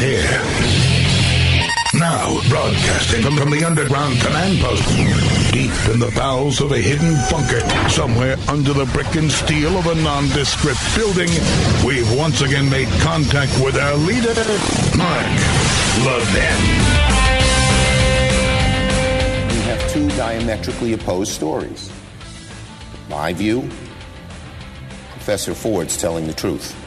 here. Now, broadcasting from, from the underground command post, deep in the bowels of a hidden bunker, somewhere under the brick and steel of a nondescript building, we've once again made contact with our leader, Mark Levin. We have two diametrically opposed stories. My view, Professor Ford's telling the truth.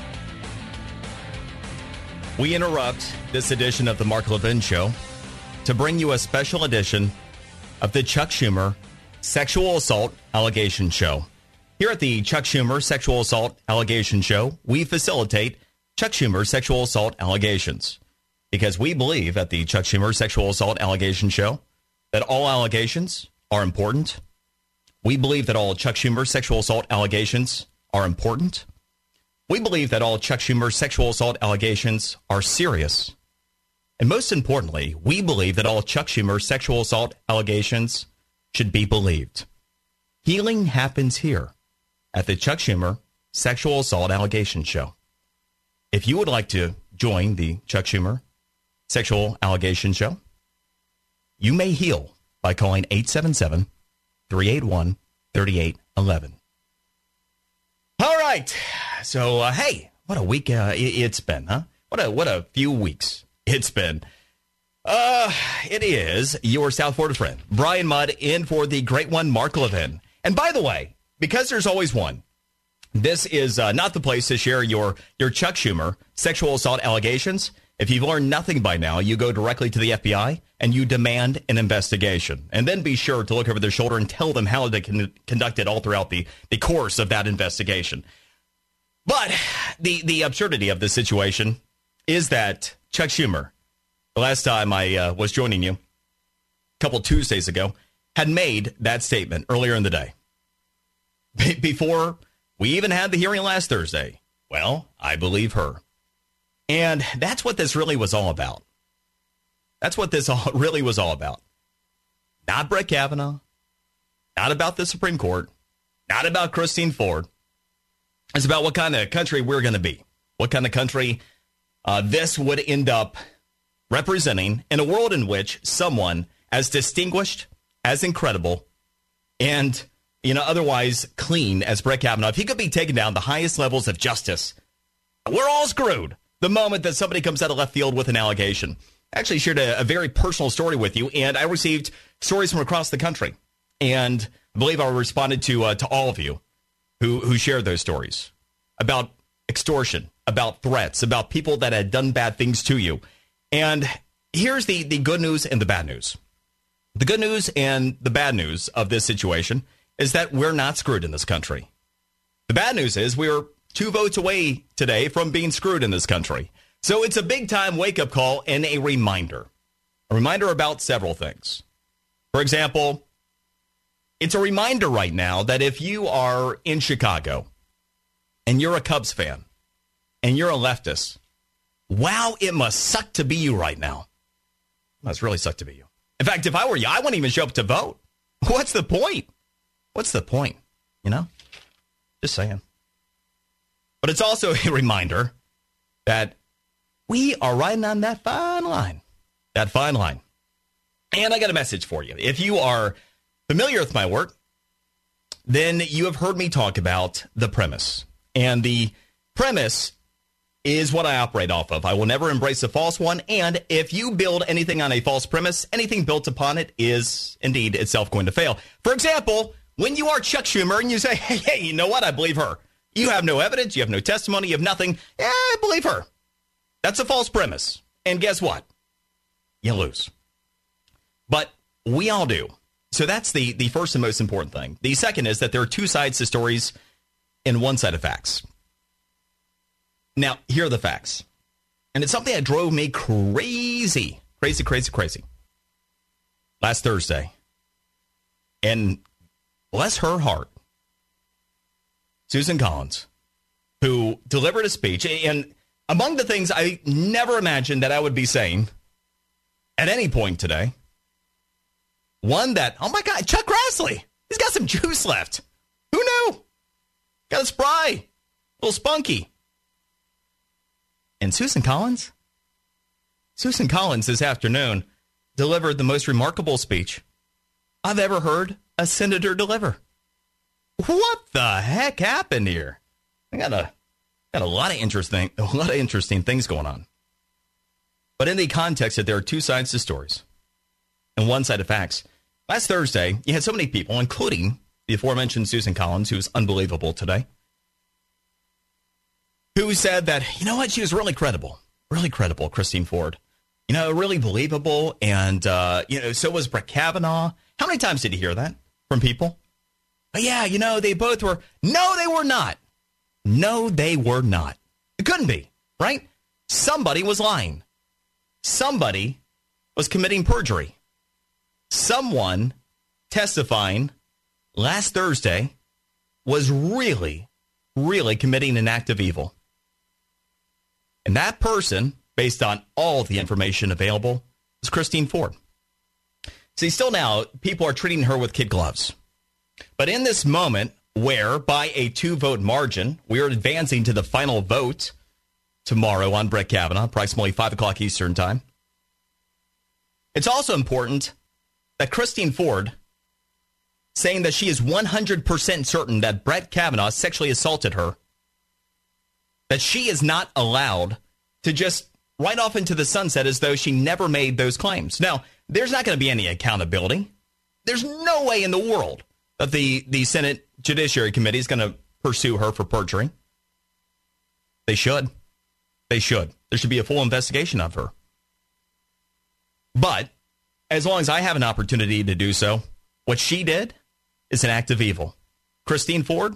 We interrupt this edition of the Mark Levin Show to bring you a special edition of the Chuck Schumer Sexual Assault Allegation Show. Here at the Chuck Schumer Sexual Assault Allegation Show, we facilitate Chuck Schumer sexual assault allegations because we believe at the Chuck Schumer Sexual Assault Allegation Show that all allegations are important. We believe that all Chuck Schumer sexual assault allegations are important. We believe that all Chuck Schumer sexual assault allegations are serious. And most importantly, we believe that all Chuck Schumer sexual assault allegations should be believed. Healing happens here at the Chuck Schumer Sexual Assault Allegation Show. If you would like to join the Chuck Schumer Sexual Allegation Show, you may heal by calling 877 381 3811. All right. So, uh, hey, what a week uh, it, has been, huh? What a what a few weeks it's been. Uh, it is your South Florida friend Brian Mudd in for the great one, Mark Levin. And by the way, because there's always one, this is uh, not the place to share your your Chuck Schumer sexual assault allegations. If you've learned nothing by now, you go directly to the FBI and you demand an investigation. And then be sure to look over their shoulder and tell them how they can conduct it all throughout the, the course of that investigation. But the, the absurdity of this situation is that Chuck Schumer, the last time I uh, was joining you, a couple Tuesdays ago, had made that statement earlier in the day. Before we even had the hearing last Thursday. Well, I believe her. And that's what this really was all about. That's what this all really was all about. Not Brett Kavanaugh, not about the Supreme Court, not about Christine Ford. It's about what kind of country we're going to be, what kind of country uh, this would end up representing in a world in which someone as distinguished, as incredible, and you know otherwise clean as Brett Kavanaugh, if he could be taken down the highest levels of justice, we're all screwed the moment that somebody comes out of left field with an allegation. I actually shared a, a very personal story with you, and I received stories from across the country, and I believe I responded to uh, to all of you who who shared those stories about extortion, about threats, about people that had done bad things to you. And here's the the good news and the bad news. The good news and the bad news of this situation is that we're not screwed in this country. The bad news is we're two votes away today from being screwed in this country. So it's a big time wake up call and a reminder. A reminder about several things. For example, it's a reminder right now that if you are in Chicago and you're a Cubs fan and you're a leftist, wow, it must suck to be you right now. It must really suck to be you. In fact, if I were you, I wouldn't even show up to vote. What's the point? What's the point? You know? Just saying. But it's also a reminder that we are riding on that fine line. That fine line. And I got a message for you. If you are familiar with my work, then you have heard me talk about the premise. And the premise is what I operate off of. I will never embrace a false one. And if you build anything on a false premise, anything built upon it is indeed itself going to fail. For example, when you are Chuck Schumer and you say, hey, hey, you know what? I believe her. You have no evidence, you have no testimony, you have nothing. Yeah, believe her. That's a false premise. And guess what? You lose. But we all do. So that's the, the first and most important thing. The second is that there are two sides to stories and one side of facts. Now, here are the facts. And it's something that drove me crazy, crazy, crazy, crazy. Last Thursday. And bless her heart, Susan Collins, who delivered a speech. And among the things I never imagined that I would be saying at any point today, one that, oh my God, Chuck Grassley, he's got some juice left. Who knew? Got a spry, a little spunky. And Susan Collins, Susan Collins this afternoon delivered the most remarkable speech I've ever heard a senator deliver. What the heck happened here? I got a got a lot of interesting a lot of interesting things going on. But in the context that there are two sides to stories and one side of facts. Last Thursday, you had so many people, including the aforementioned Susan Collins, who's unbelievable today, who said that, you know what, she was really credible, really credible, Christine Ford. You know, really believable. And, uh, you know, so was Brett Kavanaugh. How many times did you hear that from people? Yeah, you know, they both were. No, they were not. No, they were not. It couldn't be, right? Somebody was lying. Somebody was committing perjury. Someone testifying last Thursday was really, really committing an act of evil. And that person, based on all the information available, is Christine Ford. See, still now, people are treating her with kid gloves. But in this moment, where by a two vote margin, we are advancing to the final vote tomorrow on Brett Kavanaugh, approximately 5 o'clock Eastern Time. It's also important that Christine Ford saying that she is 100% certain that Brett Kavanaugh sexually assaulted her, that she is not allowed to just right off into the sunset as though she never made those claims. Now, there's not going to be any accountability. There's no way in the world that the, the Senate Judiciary Committee is going to pursue her for perjury. They should. They should. There should be a full investigation of her. But as long as I have an opportunity to do so, what she did is an act of evil. Christine Ford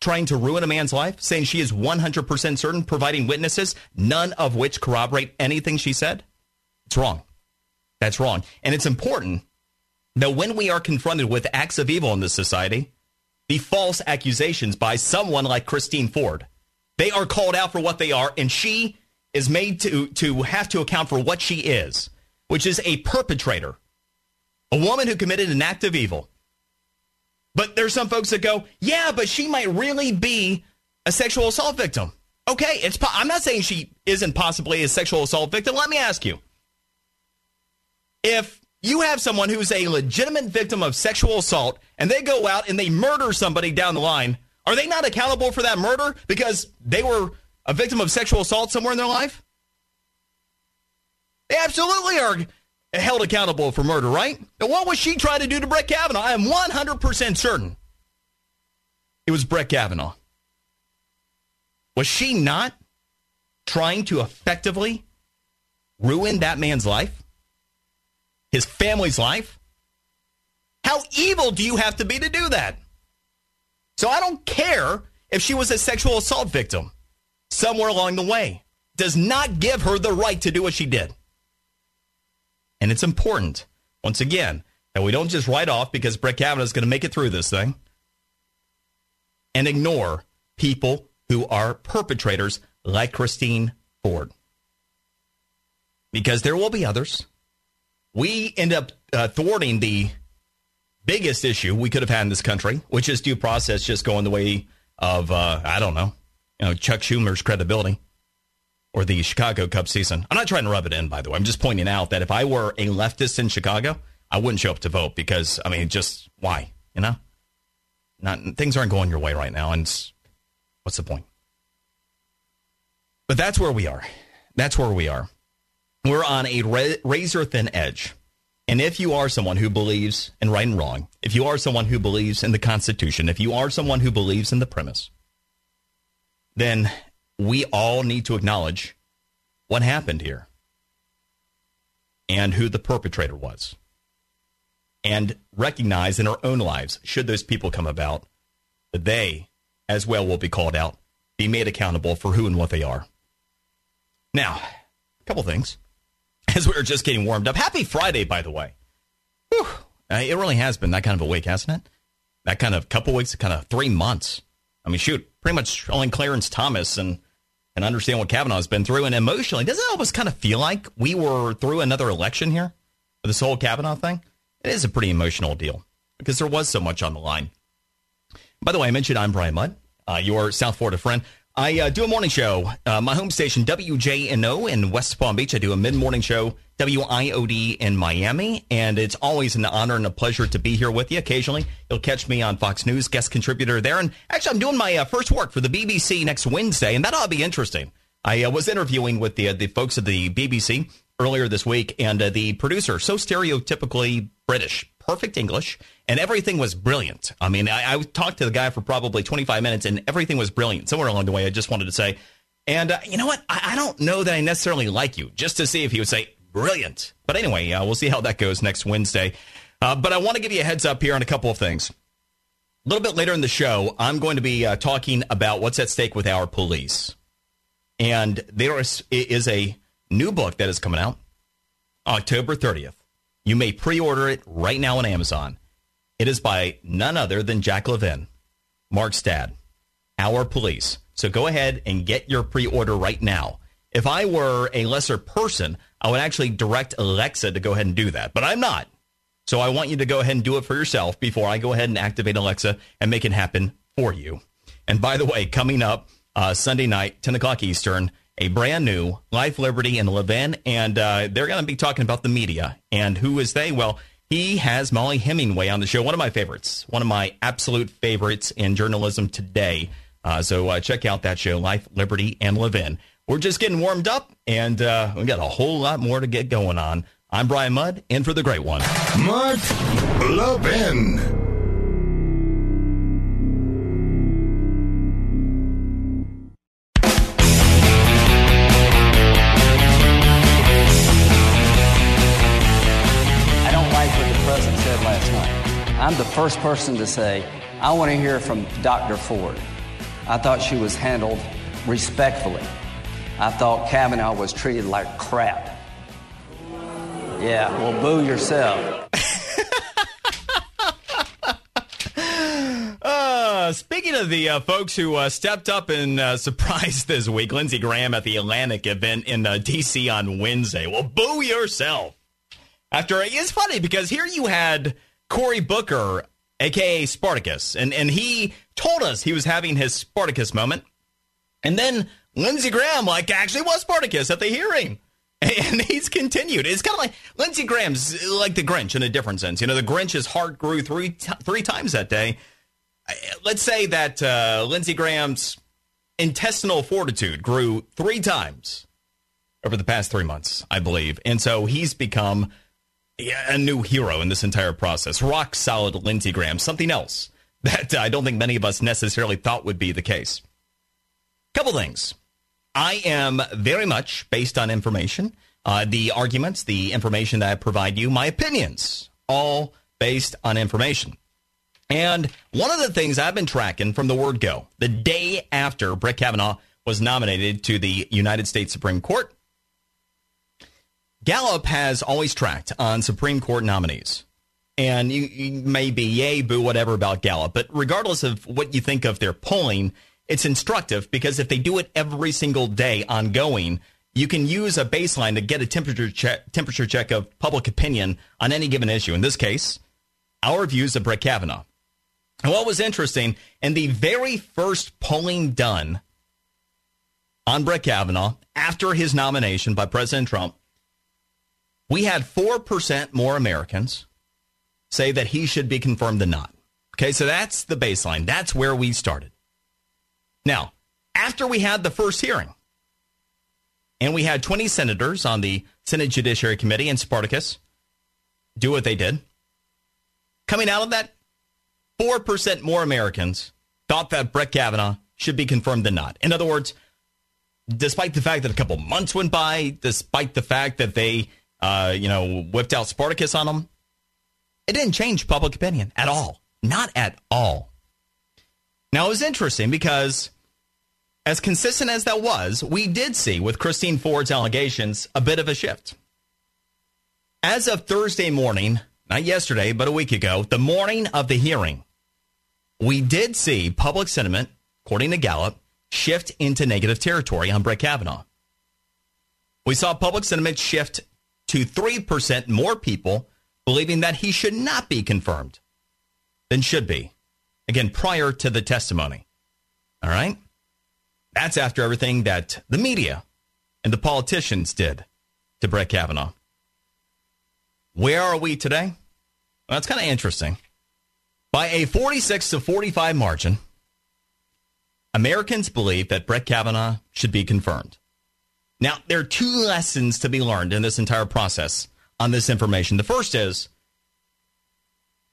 trying to ruin a man's life, saying she is 100% certain, providing witnesses, none of which corroborate anything she said. It's wrong. That's wrong. And it's important that when we are confronted with acts of evil in this society, the false accusations by someone like Christine Ford, they are called out for what they are, and she is made to, to have to account for what she is, which is a perpetrator, a woman who committed an act of evil. But there's some folks that go, yeah, but she might really be a sexual assault victim. Okay, it's po- I'm not saying she isn't possibly a sexual assault victim. Let me ask you. If you have someone who's a legitimate victim of sexual assault and they go out and they murder somebody down the line, are they not accountable for that murder because they were a victim of sexual assault somewhere in their life? They absolutely are held accountable for murder, right? And what was she trying to do to Brett Kavanaugh? I am 100% certain it was Brett Kavanaugh. Was she not trying to effectively ruin that man's life? His family's life? How evil do you have to be to do that? So I don't care if she was a sexual assault victim somewhere along the way. Does not give her the right to do what she did. And it's important, once again, that we don't just write off because Brett Kavanaugh is going to make it through this thing and ignore people who are perpetrators like Christine Ford. Because there will be others we end up uh, thwarting the biggest issue we could have had in this country, which is due process just going the way of, uh, I don't know, you know, Chuck Schumer's credibility or the Chicago Cubs season. I'm not trying to rub it in, by the way. I'm just pointing out that if I were a leftist in Chicago, I wouldn't show up to vote because, I mean, just why, you know? Not things aren't going your way right now, and what's the point? But that's where we are. That's where we are. We're on a razor thin edge. And if you are someone who believes in right and wrong, if you are someone who believes in the Constitution, if you are someone who believes in the premise, then we all need to acknowledge what happened here and who the perpetrator was. And recognize in our own lives, should those people come about, that they as well will be called out, be made accountable for who and what they are. Now, a couple things as we were just getting warmed up. Happy Friday, by the way. Whew. Uh, it really has been that kind of a week, hasn't it? That kind of couple weeks, kind of three months. I mean, shoot, pretty much only Clarence Thomas and and understand what Kavanaugh's been through. And emotionally, doesn't it almost kind of feel like we were through another election here with this whole Kavanaugh thing? It is a pretty emotional deal because there was so much on the line. By the way, I mentioned I'm Brian Mudd, uh, your South Florida friend. I uh, do a morning show. Uh, my home station, WJNO in West Palm Beach. I do a mid morning show, WIOD in Miami. And it's always an honor and a pleasure to be here with you. Occasionally, you'll catch me on Fox News, guest contributor there. And actually, I'm doing my uh, first work for the BBC next Wednesday, and that ought to be interesting. I uh, was interviewing with the, uh, the folks at the BBC earlier this week, and uh, the producer, so stereotypically British, perfect English, and everything was brilliant. I mean, I, I, talked to the guy for probably 25 minutes, and everything was brilliant. Somewhere along the way, I just wanted to say, and uh, you know what? I, I, don't know that I necessarily like you, just to see if he would say brilliant. But anyway, uh, we'll see how that goes next Wednesday. Uh, but I want to give you a heads up here on a couple of things. A little bit later in the show, I'm going to be uh, talking about what's at stake with our police. And there is, is a new book that is coming out October 30th. You may pre order it right now on Amazon. It is by none other than Jack Levin, Mark's dad, our police. So go ahead and get your pre order right now. If I were a lesser person, I would actually direct Alexa to go ahead and do that, but I'm not. So I want you to go ahead and do it for yourself before I go ahead and activate Alexa and make it happen for you. And by the way, coming up uh, Sunday night, 10 o'clock Eastern, a brand new Life, Liberty, and Levin, and uh, they're going to be talking about the media. And who is they? Well, he has Mollie Hemingway on the show, one of my favorites, one of my absolute favorites in journalism today. Uh, so uh, check out that show, Life, Liberty, and Levin. We're just getting warmed up, and uh, we got a whole lot more to get going on. I'm Brian Mudd, in for the great one. Mark Levin. I'm the first person to say, I want to hear from Dr. Ford. I thought she was handled respectfully. I thought Kavanaugh was treated like crap. Yeah, well, boo yourself. uh, speaking of the uh, folks who uh, stepped up and uh, surprised this week, Lindsey Graham at the Atlantic event in uh, D.C. on Wednesday. Well, boo yourself. After it's funny because here you had Cory Booker, aka Spartacus, and and he told us he was having his Spartacus moment, and then Lindsey Graham like actually was Spartacus at the hearing. And he's continued. It's kind of like Lindsey Graham's like the Grinch in a different sense. You know, the Grinch's heart grew three t- three times that day. Let's say that uh, Lindsey Graham's intestinal fortitude grew three times over the past three months, I believe. And so he's become a new hero in this entire process. Rock solid Lindsey Graham, something else that I don't think many of us necessarily thought would be the case. Couple things. I am very much based on information, uh, the arguments, the information that I provide you, my opinions, all based on information. And one of the things I've been tracking from the word go, the day after Brett Kavanaugh was nominated to the United States Supreme Court, Gallup has always tracked on Supreme Court nominees. And you, you may be yay, boo, whatever about Gallup. But regardless of what you think of their polling, it's instructive because if they do it every single day ongoing, you can use a baseline to get a temperature check, temperature check of public opinion on any given issue. In this case, our views of Brett Kavanaugh. And what was interesting, in the very first polling done on Brett Kavanaugh after his nomination by President Trump, we had 4% more Americans say that he should be confirmed than not. Okay, so that's the baseline. That's where we started. Now, after we had the first hearing, and we had 20 senators on the Senate Judiciary Committee and Spartacus do what they did, coming out of that, 4% more Americans thought that Brett Kavanaugh should be confirmed than not. In other words, despite the fact that a couple months went by, despite the fact that they uh, you know, whipped out Spartacus on them. It didn't change public opinion at all. Not at all. Now, it was interesting because, as consistent as that was, we did see with Christine Ford's allegations a bit of a shift. As of Thursday morning, not yesterday, but a week ago, the morning of the hearing, we did see public sentiment, according to Gallup, shift into negative territory on Brett Kavanaugh. We saw public sentiment shift to 3% more people believing that he should not be confirmed than should be. Again, prior to the testimony. All right? That's after everything that the media and the politicians did to Brett Kavanaugh. Where are we today? Well, that's kind of interesting. By a 46 to 45 margin, Americans believe that Brett Kavanaugh should be confirmed. Now, there are two lessons to be learned in this entire process on this information. The first is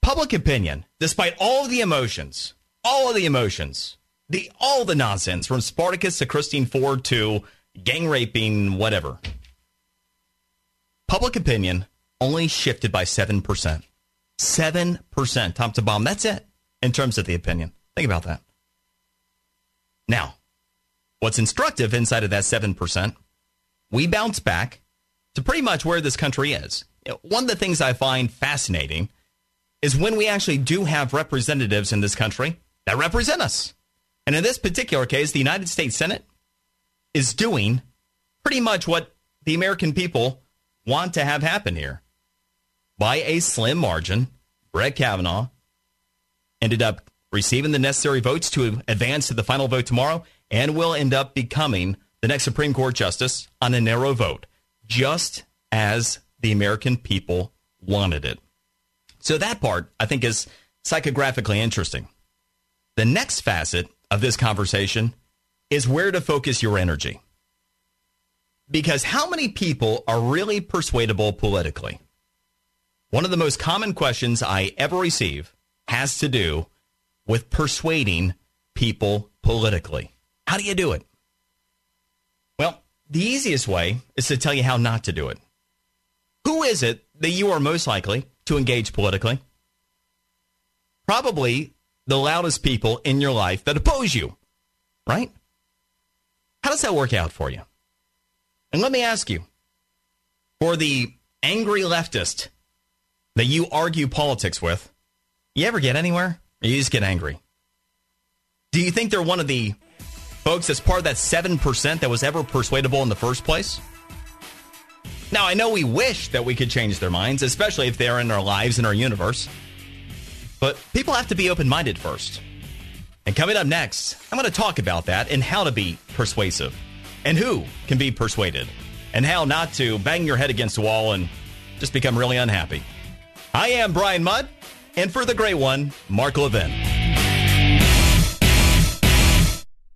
public opinion, despite all of the emotions, all of the emotions, the all the nonsense from Spartacus to Christine Ford to gang raping, whatever. Public opinion only shifted by 7%. 7% top to bottom. That's it in terms of the opinion. Think about that. Now, what's instructive inside of that 7%, we bounce back to pretty much where this country is. One of the things I find fascinating is when we actually do have representatives in this country that represent us. And in this particular case, the United States Senate is doing pretty much what the American people want to have happen here. By a slim margin, Brett Kavanaugh ended up receiving the necessary votes to advance to the final vote tomorrow and will end up becoming the next Supreme Court justice on a narrow vote, just as the American people wanted it. So that part, I think, is psychographically interesting. The next facet of this conversation is where to focus your energy. Because how many people are really persuadable politically? One of the most common questions I ever receive has to do with persuading people politically. How do you do it? The easiest way is to tell you how not to do it. Who is it that you are most likely to engage politically? Probably the loudest people in your life that oppose you, right? How does that work out for you? And let me ask you for the angry leftist that you argue politics with, you ever get anywhere? Or you just get angry? Do you think they're one of the folks that's part of that 7% that was ever persuadable in the first place? Now, I know we wish that we could change their minds, especially if they're in our lives, in our universe. But people have to be open minded first. And coming up next, I'm going to talk about that and how to be persuasive and who can be persuaded and how not to bang your head against the wall and just become really unhappy. I am Brian Mudd, and for the great one, Mark Levin.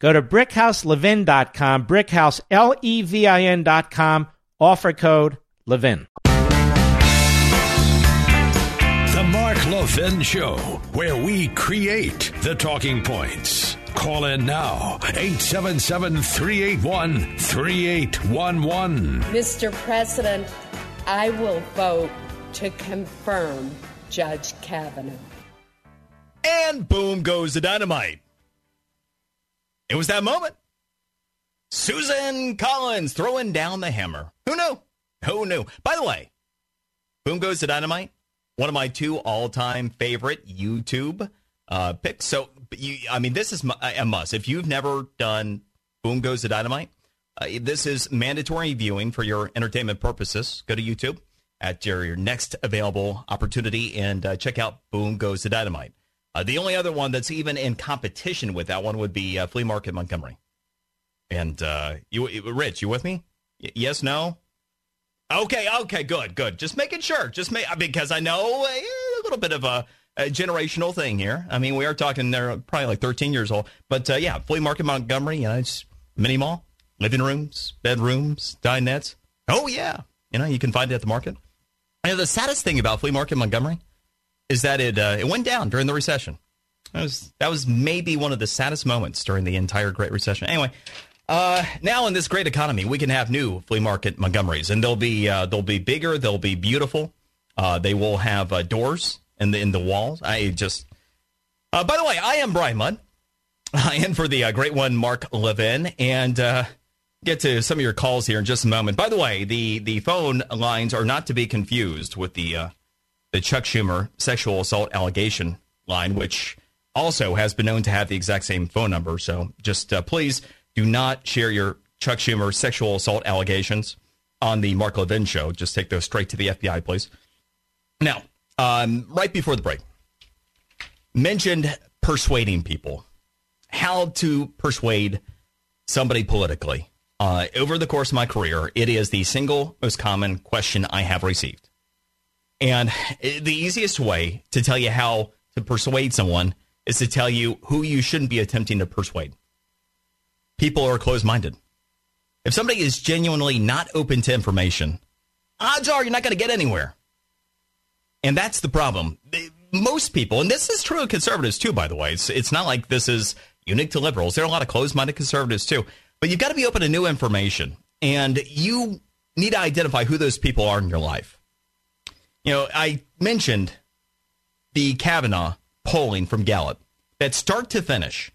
Go to brickhouselevin.com, brickhouse, L E V I N.com, offer code LEVIN. The Mark Levin Show, where we create the talking points. Call in now, 877 381 3811. Mr. President, I will vote to confirm Judge Kavanaugh. And boom goes the dynamite. It was that moment. Susan Collins throwing down the hammer. Who knew? Who knew? By the way, boom goes the dynamite. One of my two all-time favorite YouTube uh, picks. So, you, I mean, this is a must. If you've never done Boom Goes the Dynamite, uh, this is mandatory viewing for your entertainment purposes. Go to YouTube at your next available opportunity and uh, check out Boom Goes the Dynamite. Uh, the only other one that's even in competition with that one would be uh, Flea Market Montgomery. And uh, you, Rich, you with me? Y- yes, no? Okay, okay, good, good. Just making sure. Just make because I know eh, a little bit of a, a, generational thing here. I mean, we are talking they're probably like 13 years old, but uh, yeah, flea market Montgomery, you know, it's mini mall, living rooms, bedrooms, dinettes. Oh yeah, You know, you can find it at the market. Know, the saddest thing about Flea Market Montgomery is that it uh, it went down during the recession. That was that was maybe one of the saddest moments during the entire Great Recession. Anyway, uh, now in this great economy, we can have new flea market Montgomerys, and they'll be uh, they'll be bigger, they'll be beautiful. Uh, they will have uh, doors in the in the walls. I just. Uh, by the way, I am Brian Mudd, in for the great one, Mark Levin, and get to some of your calls here in just a moment. By the way, the the phone lines are not to be confused with the the Chuck Schumer sexual assault allegation line, which also has been known to have the exact same phone number. So just uh, please do not share your Chuck Schumer sexual assault allegations on the Mark Levin show. Just take those straight to the FBI, please. Now, um, right before the break, mentioned persuading people, how to persuade somebody politically. Uh, over the course of my career, it is the single most common question I have received. And the easiest way to tell you how to persuade someone is to tell you who you shouldn't be attempting to persuade. People are closed minded. If somebody is genuinely not open to information, odds are you're not going to get anywhere. And that's the problem. Most people, and this is true of conservatives too, by the way, it's, it's not like this is unique to liberals. There are a lot of closed minded conservatives too. But you've got to be open to new information. And you need to identify who those people are in your life. You know, I mentioned the Kavanaugh polling from Gallup that start to finish,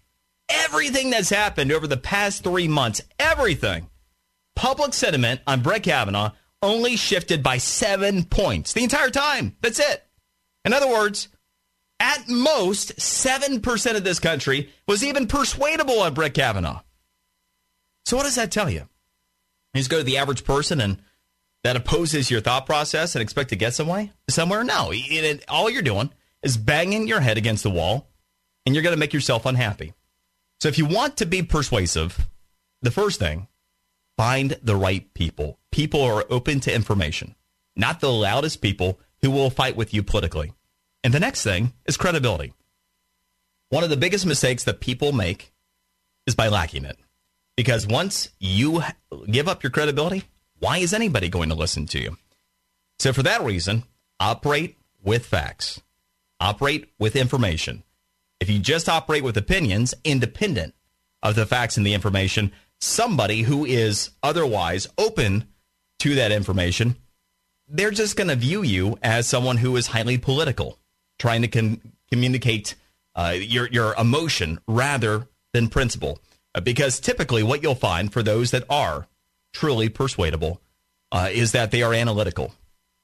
everything that's happened over the past three months, everything, public sentiment on Brett Kavanaugh only shifted by seven points the entire time. That's it. In other words, at most, 7% of this country was even persuadable on Brett Kavanaugh. So, what does that tell you? You just go to the average person and that opposes your thought process and expect to get somewhere? Somewhere? No. It, it, all you're doing is banging your head against the wall and you're going to make yourself unhappy. So if you want to be persuasive, the first thing, find the right people. People are open to information, not the loudest people who will fight with you politically. And the next thing is credibility. One of the biggest mistakes that people make is by lacking it. Because once you give up your credibility, why is anybody going to listen to you? So for that reason, operate with facts operate with information. If you just operate with opinions independent of the facts and the information, somebody who is otherwise open to that information, they're just going to view you as someone who is highly political, trying to communicate uh, your your emotion rather than principle. Uh, because typically, what you'll find for those that are truly persuadable uh, is that they are analytical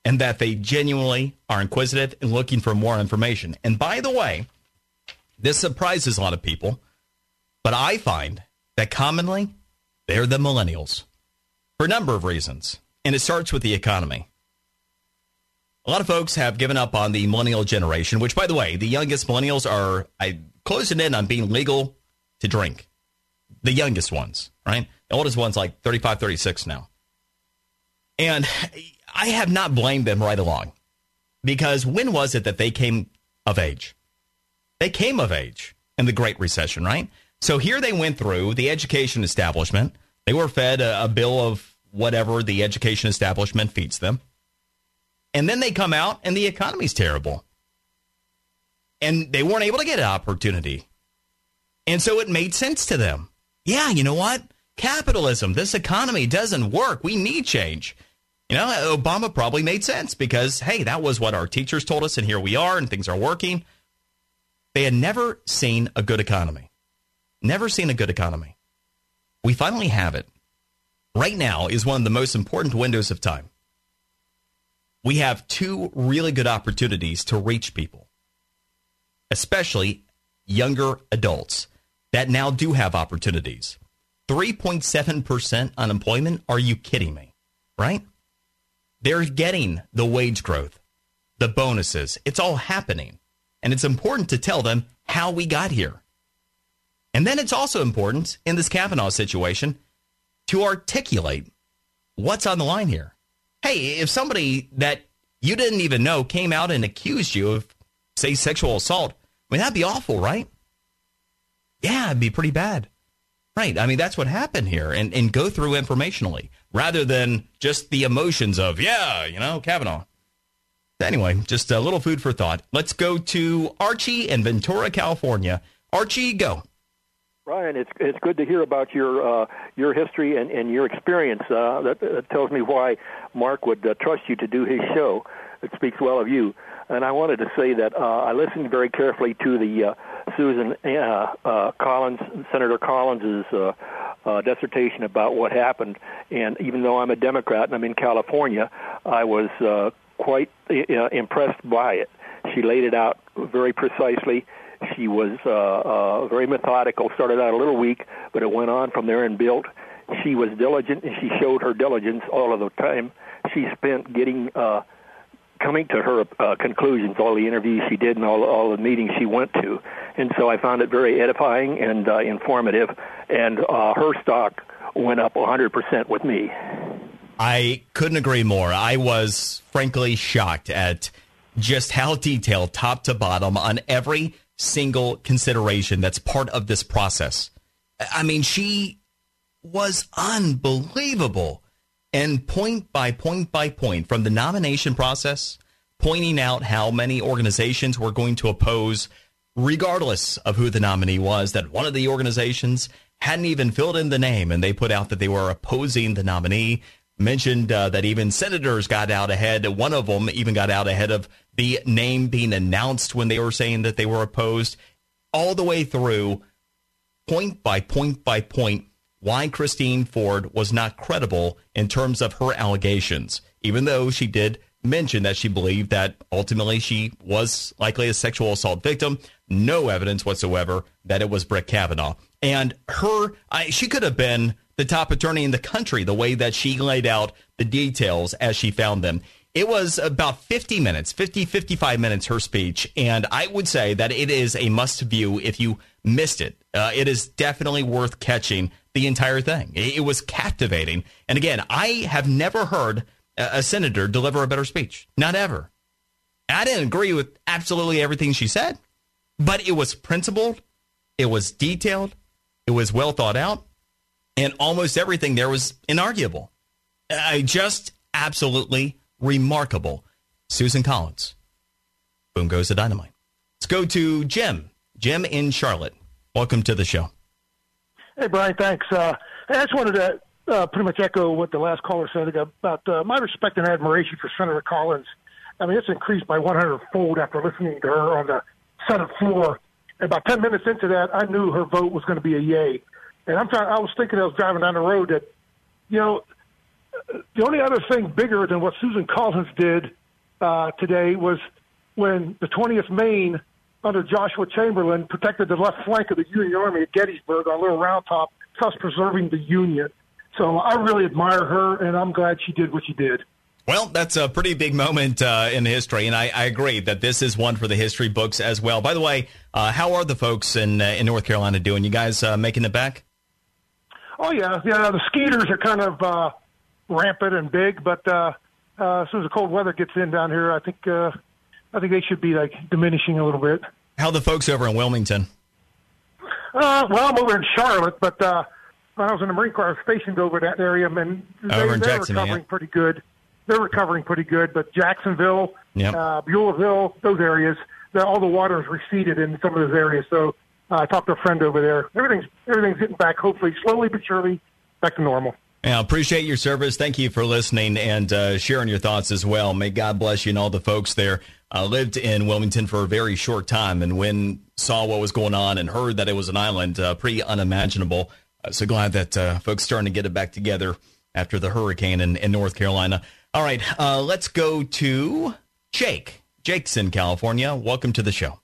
and that they genuinely are inquisitive and looking for more information. And by the way, this surprises a lot of people, but I find that commonly they're the millennials for a number of reasons. And it starts with the economy. A lot of folks have given up on the millennial generation, which, by the way, the youngest millennials are I closing in on being legal to drink. The youngest ones, right? The oldest ones like 35, 36 now. And I have not blamed them right along because when was it that they came of age? They came of age in the Great Recession, right? So here they went through the education establishment. They were fed a, a bill of whatever the education establishment feeds them. And then they come out and the economy's terrible. And they weren't able to get an opportunity. And so it made sense to them. Yeah, you know what? Capitalism, this economy doesn't work. We need change. You know, Obama probably made sense because, hey, that was what our teachers told us, and here we are, and things are working. They had never seen a good economy. Never seen a good economy. We finally have it. Right now is one of the most important windows of time. We have two really good opportunities to reach people, especially younger adults that now do have opportunities. 3.7% unemployment? Are you kidding me? Right? They're getting the wage growth, the bonuses. It's all happening. And it's important to tell them how we got here. And then it's also important in this Kavanaugh situation to articulate what's on the line here. Hey, if somebody that you didn't even know came out and accused you of, say, sexual assault, I mean, that'd be awful, right? Yeah, it'd be pretty bad. Right. I mean, that's what happened here. And, and go through informationally. rather than just the emotions of, yeah, you know, Kavanaugh. Anyway, just a little food for thought. Let's go to Archie in Ventura, California. Archie, go. Brian, it's it's good to hear about your uh, your history and, and your experience. Uh, that, that tells me why Mark would uh, trust you to do his show. It speaks well of you. And I wanted to say that uh, I listened very carefully to the uh, Susan uh, uh, Collins, Senator Collins's uh, uh, dissertation about what happened. And even though I'm a Democrat and I'm in California, I was uh, quite uh, impressed by it. She laid it out very precisely. She was uh, uh, very methodical. Started out a little weak, but it went on from there and built. She was diligent, and she showed her diligence all of the time. She spent getting uh, coming to her uh, conclusions, all the interviews she did, and all all the meetings she went to. And so I found it very edifying and uh, informative. And uh, her stock went up 100% with me. I couldn't agree more. I was frankly shocked at just how detailed, top to bottom, on every single consideration that's part of this process. I mean, she was unbelievable. And point by point by point, from the nomination process, pointing out how many organizations were going to oppose, regardless of who the nominee was, that one of the organizations hadn't even filled in the name and they put out that they were opposing the nominee mentioned uh, that even senators got out ahead. One of them even got out ahead of the name being announced when they were saying that they were opposed, all the way through, point by point by point, why Christine Ford was not credible in terms of her allegations, even though she did mention that she believed that ultimately she was likely a sexual assault victim. No evidence whatsoever that it was Brett Kavanaugh. And her, I, she could have been the top attorney in the country, the way that she laid out the details as she found them. It was about 50 minutes, 50, 55 minutes, her speech. And I would say that it is a must view if you missed it. Uh, it is definitely worth catching the entire thing. It, was captivating. And again, I have never heard a, a senator deliver a better speech. Not ever. I didn't agree with absolutely everything she said, but it was principled, it was detailed, it was well thought out, and almost everything there was inarguable. I just absolutely remarkable. Susan Collins. Boom goes the dynamite. Let's go to Jim. Jim in Charlotte. Welcome to the show. Hey, Brian, thanks. Uh, I just wanted to uh, pretty much echo what the last caller said about uh, my respect and admiration for Senator Collins. I mean, it's increased by 100 fold after listening to her on the Senate floor. About 10 minutes into that, I knew her vote was going to be a yay. And I'm trying. I was thinking, I was driving down the road that, you know, the only other thing bigger than what Susan Collins did uh, today was when the 20th Maine under Joshua Chamberlain protected the left flank of the Union Army at Gettysburg on Little Round Top, thus preserving the Union. So I really admire her, and I'm glad she did what she did. Well, that's a pretty big moment uh, in history, and I, I, agree that this is one for the history books as well. By the way, uh, how are the folks in uh, in North Carolina doing? You guys uh, making it back? Oh yeah, yeah. The skeeters are kind of uh, rampant and big, but uh, uh, as soon as the cold weather gets in down here, I think uh, I think they should be like diminishing a little bit. How the folks over in Wilmington? Uh, well, I'm over in Charlotte, but uh, when I was in the Marine Corps, I was stationed over that area, and they, over in they're Jackson, recovering yeah. pretty good. They're recovering pretty good, but Jacksonville, yep. uh, Beulaville, those areas, all the water has receded in some of those areas. So uh, I talked to a friend over there. Everything's everything's getting back, hopefully, slowly but surely, back to normal. Yeah, appreciate your service. Thank you for listening and uh, sharing your thoughts as well. May God bless you and all the folks there. Uh, lived in Wilmington for a very short time, and when saw what was going on and heard that it was an island, uh, pretty unimaginable. Uh, so glad that uh, folks starting to get it back together after the hurricane in, in North Carolina. All right, uh, let's go to Jake. Jake's in California. Welcome to the show.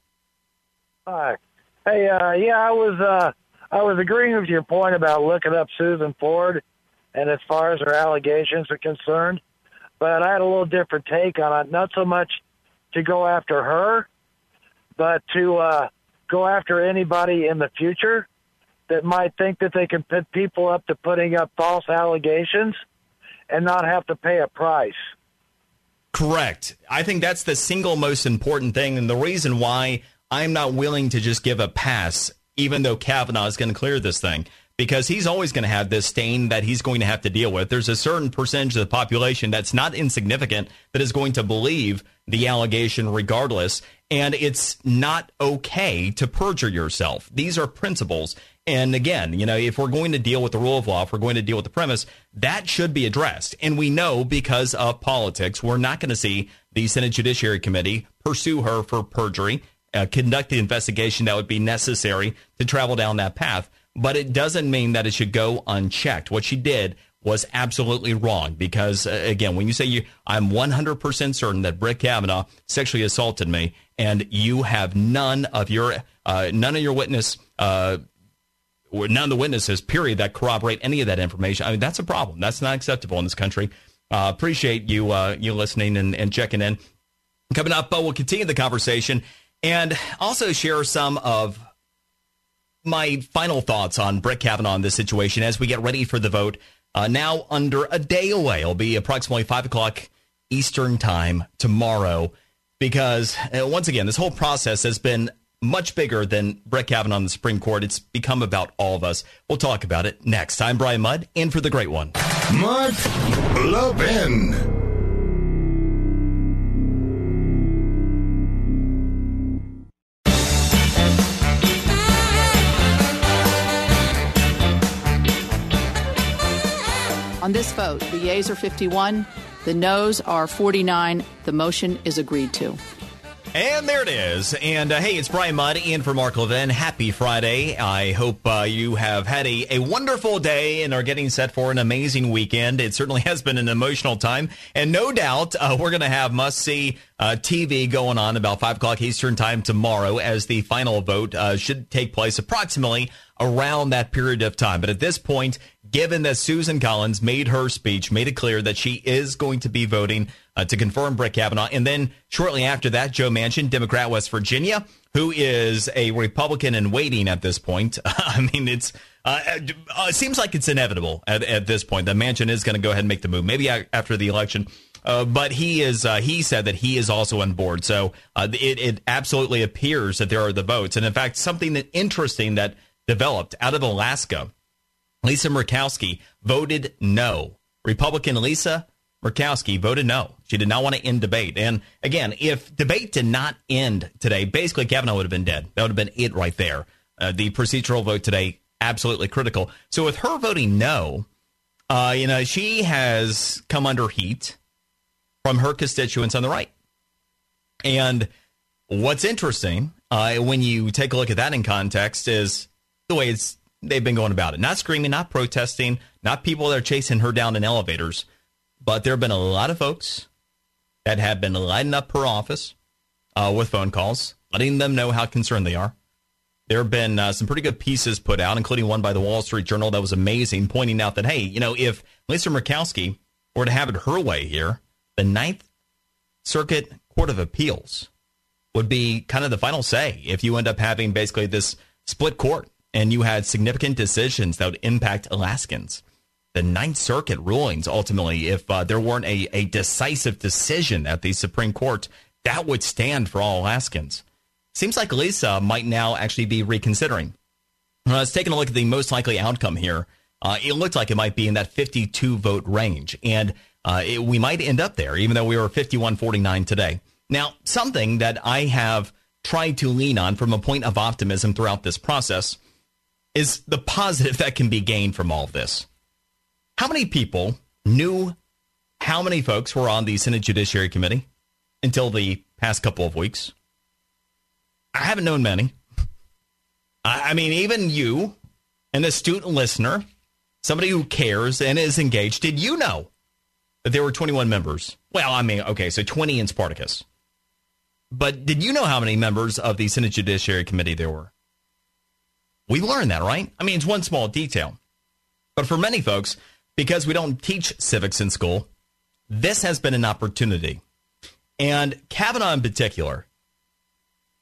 Hi. Hey, uh, yeah, I was I was agreeing with your point about looking up Susan Ford, and as far as her allegations are concerned, but I had a little different take on it. Not so much to go after her, but to uh, go after anybody in the future that might think that they can put people up to putting up false allegations and not have to pay a price. Correct. I think that's the single most important thing, and the reason why I'm not willing to just give a pass, even though Kavanaugh is going to clear this thing, because he's always going to have this stain that he's going to have to deal with. There's a certain percentage of the population that's not insignificant that is going to believe the allegation regardless. And it's not okay to perjure yourself. These are principles. And again, you know, if we're going to deal with the rule of law, if we're going to deal with the premise, that should be addressed. And we know because of politics, we're not going to see the Senate Judiciary Committee pursue her for perjury, uh, conduct the investigation that would be necessary to travel down that path. But it doesn't mean that it should go unchecked. What she did was absolutely wrong because, uh, again, when you say you, I'm 100% certain that Brett Kavanaugh sexually assaulted me, and you have none of your uh, none of your witness uh, none of the witnesses, period, that corroborate any of that information. I mean, that's a problem. That's not acceptable in this country. Uh, appreciate you uh, you listening and, and, checking in. Coming up, uh, we'll continue the conversation and also share some of my final thoughts on Brett Kavanaugh in this situation as we get ready for the vote. Uh, now under a day away, it'll be approximately five o'clock Eastern time tomorrow. Because uh, once again, this whole process has been much bigger than Brett Kavanaugh on the Supreme Court. It's become about all of us. We'll talk about it next. I'm Brian Mudd, in for the great one. Mark Levin. On this vote, the yeas are 51, the noes are 49. The motion is agreed to. And there it is. And uh, hey, it's Brian Mudd in for Mark Levin. Happy Friday. I hope uh, you have had a, a wonderful day and are getting set for an amazing weekend. It certainly has been an emotional time. And no doubt uh, we're going to have must see uh, TV going on about 5 o'clock Eastern Time tomorrow as the final vote uh, should take place approximately around that period of time. But at this point, given that Susan Collins made her speech, made it clear that she is going to be voting uh, to confirm Brett Kavanaugh. And then shortly after that, Joe Manchin, Democrat, West Virginia, who is a Republican in waiting at this point. I mean, it's uh, uh, it seems like it's inevitable at, at this point that Manchin is going to go ahead and make the move, maybe after the election. Uh, but he is uh, he said that he is also on board. So uh, it, it absolutely appears that there are the votes. And in fact, something that interesting that developed out of Alaska. Lisa Murkowski voted no. Republican Lisa Murkowski voted no. She did not want to end debate. And again, if debate did not end today, basically Kavanaugh would have been dead. That would have been it right there. Uh, the procedural vote today, absolutely critical. So with her voting no, uh, you know, she has come under heat from her constituents on the right. And what's interesting uh, when you take a look at that in context is the way it's they've been going about it. Not screaming, not protesting, not people that are chasing her down in elevators, but there have been a lot of folks that have been lighting up her office uh, with phone calls, letting them know how concerned they are. There have been uh, some pretty good pieces put out, including one by the Wall Street Journal that was amazing, pointing out that, hey, you know, if Lisa Murkowski were to have it her way here, the Ninth Circuit Court of Appeals would be kind of the final say if you end up having basically this split court and you had significant decisions that would impact Alaskans. The Ninth Circuit rulings, ultimately, if uh, there weren't a, a decisive decision at the Supreme Court, that would stand for all Alaskans. Seems like Lisa might now actually be reconsidering. Uh, let's take a look at the most likely outcome here. Uh, it looked like it might be in that 52 vote range, and uh, it, we might end up there, even though we were 51 49 today. Now, something that I have tried to lean on from a point of optimism throughout this process is the positive that can be gained from all of this. How many people knew how many folks were on the Senate Judiciary Committee until the past couple of weeks? I haven't known many. I mean, even you, an astute listener, somebody who cares and is engaged, did you know that there were 21 members? Well, I mean, okay, so 20 in Spartacus. But did you know how many members of the Senate Judiciary Committee there were? We learned that, right? I mean, it's one small detail. But for many folks, because we don't teach civics in school, this has been an opportunity. And Kavanaugh in particular,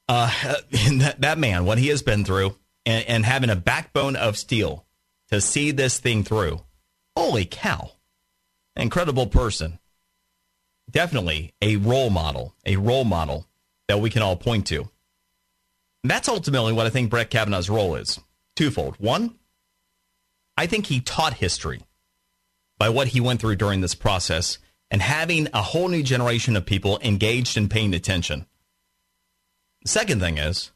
uh, that, that man, what he has been through, and, and having a backbone of steel to see this thing through. Holy cow. Incredible person. Definitely a role model, a role model that we can all point to. That's ultimately what I think Brett Kavanaugh's role is twofold. One, I think he taught history by what he went through during this process and having a whole new generation of people engaged and paying attention. Second thing is,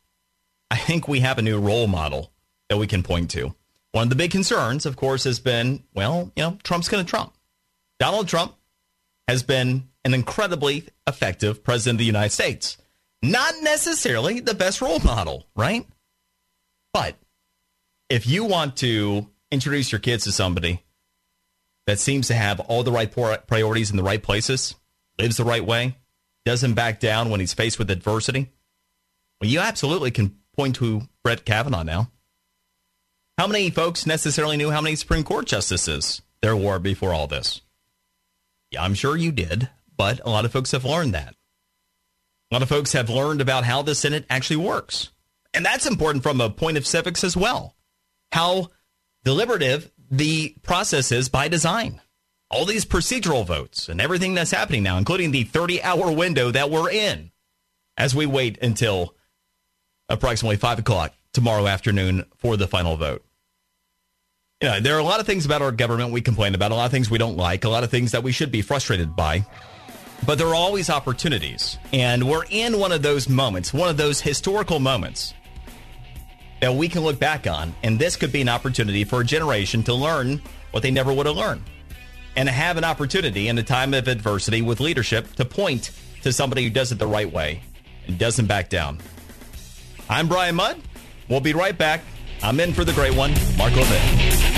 I think we have a new role model that we can point to. One of the big concerns, of course, has been, well, you know, Trump's going to Trump. Donald Trump has been an incredibly effective president of the United States. Not necessarily the best role model, right? But if you want to introduce your kids to somebody that seems to have all the right priorities in the right places, lives the right way, doesn't back down when he's faced with adversity, well, you absolutely can point to Brett Kavanaugh now. How many folks necessarily knew how many Supreme Court justices there were before all this? Yeah, I'm sure you did, but a lot of folks have learned that. A lot of folks have learned about how the Senate actually works. And that's important from a point of civics as well. How deliberative the process is by design. All these procedural votes and everything that's happening now, including the 30 hour window that we're in as we wait until approximately 5 o'clock tomorrow afternoon for the final vote. You know, there are a lot of things about our government we complain about, a lot of things we don't like, a lot of things that we should be frustrated by. But there are always opportunities. And we're in one of those moments, one of those historical moments that we can look back on. And this could be an opportunity for a generation to learn what they never would have learned and have an opportunity in a time of adversity with leadership to point to somebody who does it the right way and doesn't back down. I'm Brian Mudd. We'll be right back. I'm in for the great one, Mark Levin.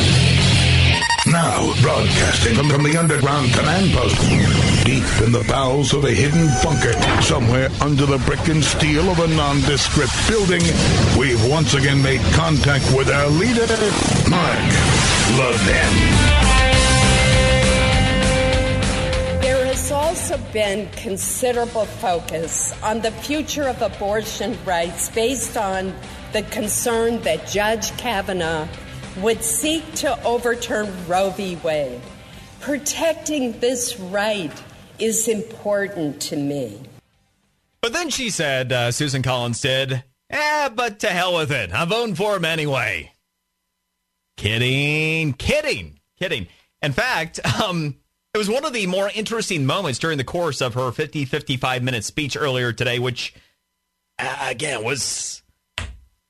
broadcasting from, the underground command post, deep in the bowels of a hidden bunker, somewhere under the brick and steel of a nondescript building, we've once again made contact with our leader, Mark Levin. There has also been considerable focus on the future of abortion rights based on the concern that Judge Kavanaugh would seek to overturn Roe v. Wade. Protecting this right is important to me. But then she said, uh, Susan Collins did, eh, but to hell with it. I'm voting for him anyway. Kidding, kidding, kidding. In fact, um, it was one of the more interesting moments during the course of her 50, 55 minute speech earlier today, which, uh, again, was,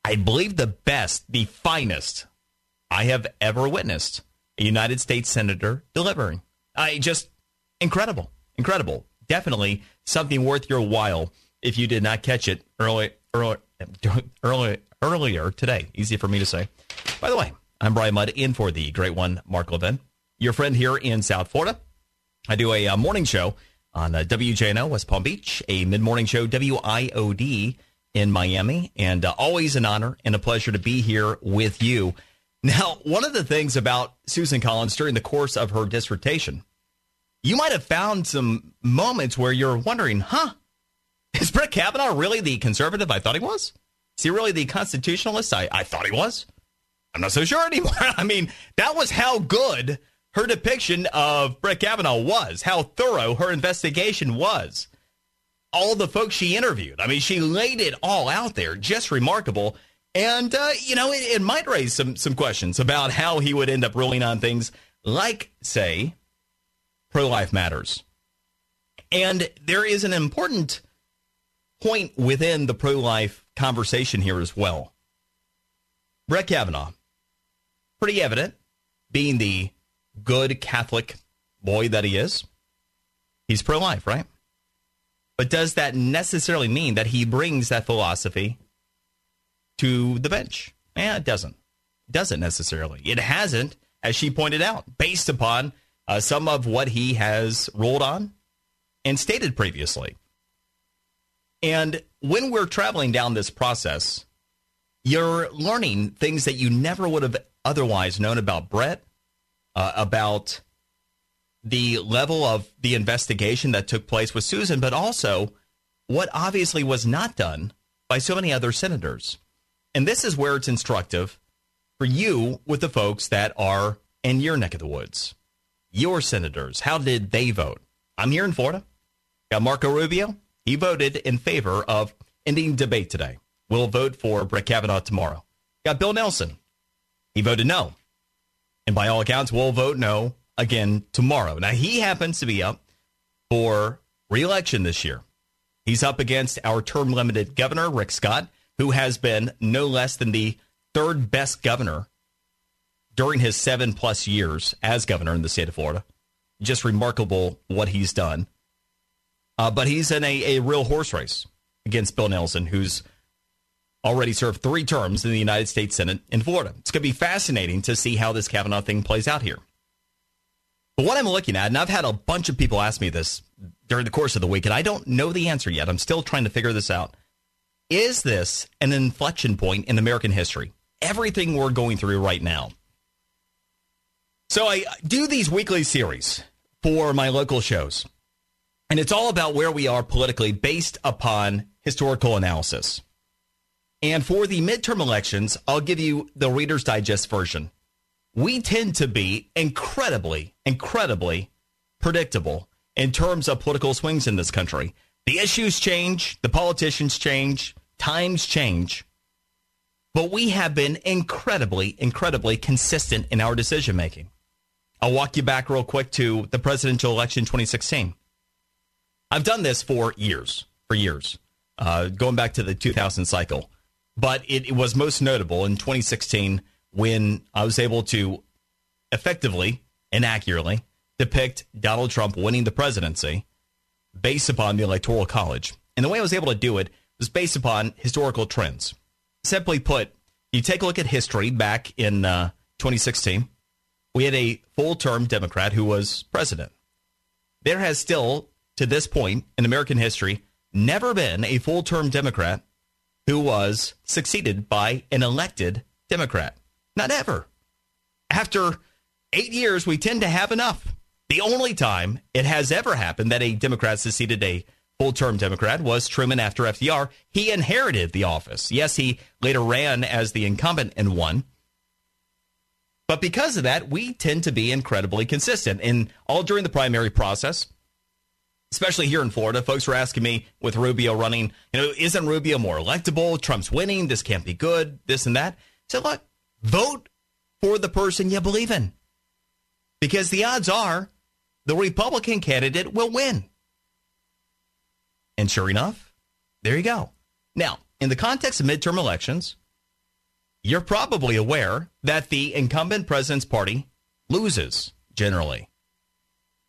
I believe, the best, the finest I have ever witnessed a United States senator delivering. I just incredible, incredible. Definitely something worth your while if you did not catch it early, early, early, earlier today. Easy for me to say. By the way, I'm Brian Mudd in for the great one, Mark Levin, your friend here in South Florida. I do a, uh, morning show on uh, WJNO West Palm Beach, a mid morning show WIOD in Miami, and uh, always an honor and a pleasure to be here with you. Now, one of the things about Susan Collins during the course of her dissertation, you might have found some moments where you're wondering, huh, is Brett Kavanaugh really the conservative I thought he was? Is he really the constitutionalist I, I thought he was? I'm not so sure anymore. I mean, that was how good her depiction of Brett Kavanaugh was, how thorough her investigation was. all the folks she interviewed. I mean, she laid it all out there, just remarkable. And uh, you know, it, it might raise some some questions about how he would end up ruling on things like, say, pro life matters. And there is an important point within the pro life conversation here as well. Brett Kavanaugh, pretty evident, being the good Catholic boy that he is, he's pro life, right? But does that necessarily mean that he brings that philosophy to the bench? Yeah, it doesn't. It doesn't necessarily. It hasn't, as she pointed out, based upon uh, some of what he has ruled on and stated previously. And when we're traveling down this process, you're learning things that you never would have otherwise known about Brett, uh, about the level of the investigation that took place with Susan, but also what obviously was not done by so many other senators. And this is where it's instructive for you with the folks that are in your neck of the woods. Your senators, how did they vote? I'm here in Florida. Got Marco Rubio. He voted in favor of ending debate today. We'll vote for Brett Kavanaugh tomorrow. Got Bill Nelson. He voted no. And by all accounts, we'll vote no again tomorrow. Now, he happens to be up for reelection this year. He's up against our term limited governor, Rick Scott, who has been no less than the third best governor during his seven plus years as governor in the state of Florida. Just remarkable what he's done. Uh, but he's in a, a real horse race against Bill Nelson, who's already served three terms in the United States Senate in Florida. It's going to be fascinating to see how this Kavanaugh thing plays out here. But what I'm looking at, and I've had a bunch of people ask me this during the course of the week, and I don't know the answer yet. I'm still trying to figure this out. Is this an inflection point in American history? Everything we're going through right now. So I do these weekly series for my local shows, and it's all about where we are politically based upon historical analysis. And for the midterm elections, I'll give you the Reader's Digest version we tend to be incredibly, incredibly predictable in terms of political swings in this country. The issues change, the politicians change, times change, but we have been incredibly, incredibly consistent in our decision making. I'll walk you back real quick to the presidential election 2016. I've done this for years, for years, uh, going back to the 2000 cycle, but it, it was most notable in 2016 when I was able to effectively and accurately depict Donald Trump winning the presidency based upon the Electoral College. And the way I was able to do it was based upon historical trends. Simply put, you take a look at history back in uh, 2016, we had a full term Democrat who was president. There has still, to this point in American history, never been a full term Democrat who was succeeded by an elected Democrat. Not ever. After eight years, we tend to have enough. The only time it has ever happened that a Democrat succeeded a full term Democrat was Truman after FDR. He inherited the office. Yes, he later ran as the incumbent and won. But because of that, we tend to be incredibly consistent. And all during the primary process, especially here in Florida, folks were asking me with Rubio running, you know, isn't Rubio more electable? Trump's winning. This can't be good. This and that. So, look, Vote for the person you believe in. Because the odds are the Republican candidate will win. And sure enough, there you go. Now, in the context of midterm elections, you're probably aware that the incumbent president's party loses generally.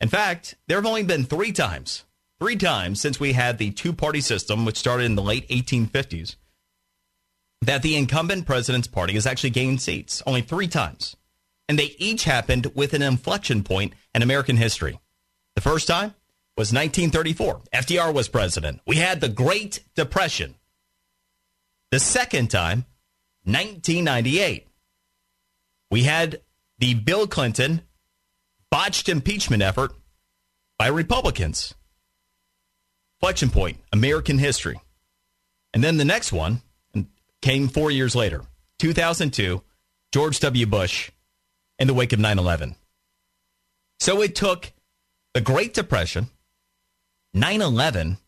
In fact, there have only been three times, three times since we had the two party system, which started in the late 1850s, that the incumbent president's party has actually gained seats only three times. And they each happened with an inflection point in American history. The first time was 1934. FDR was president. We had the Great Depression. The second time, 1998. We had the Bill Clinton botched impeachment effort by Republicans. Inflection point, American history. And then the next one, came four years later, 2002, George W. Bush, in the wake of 9 11. So it took the Great Depression, 9 11,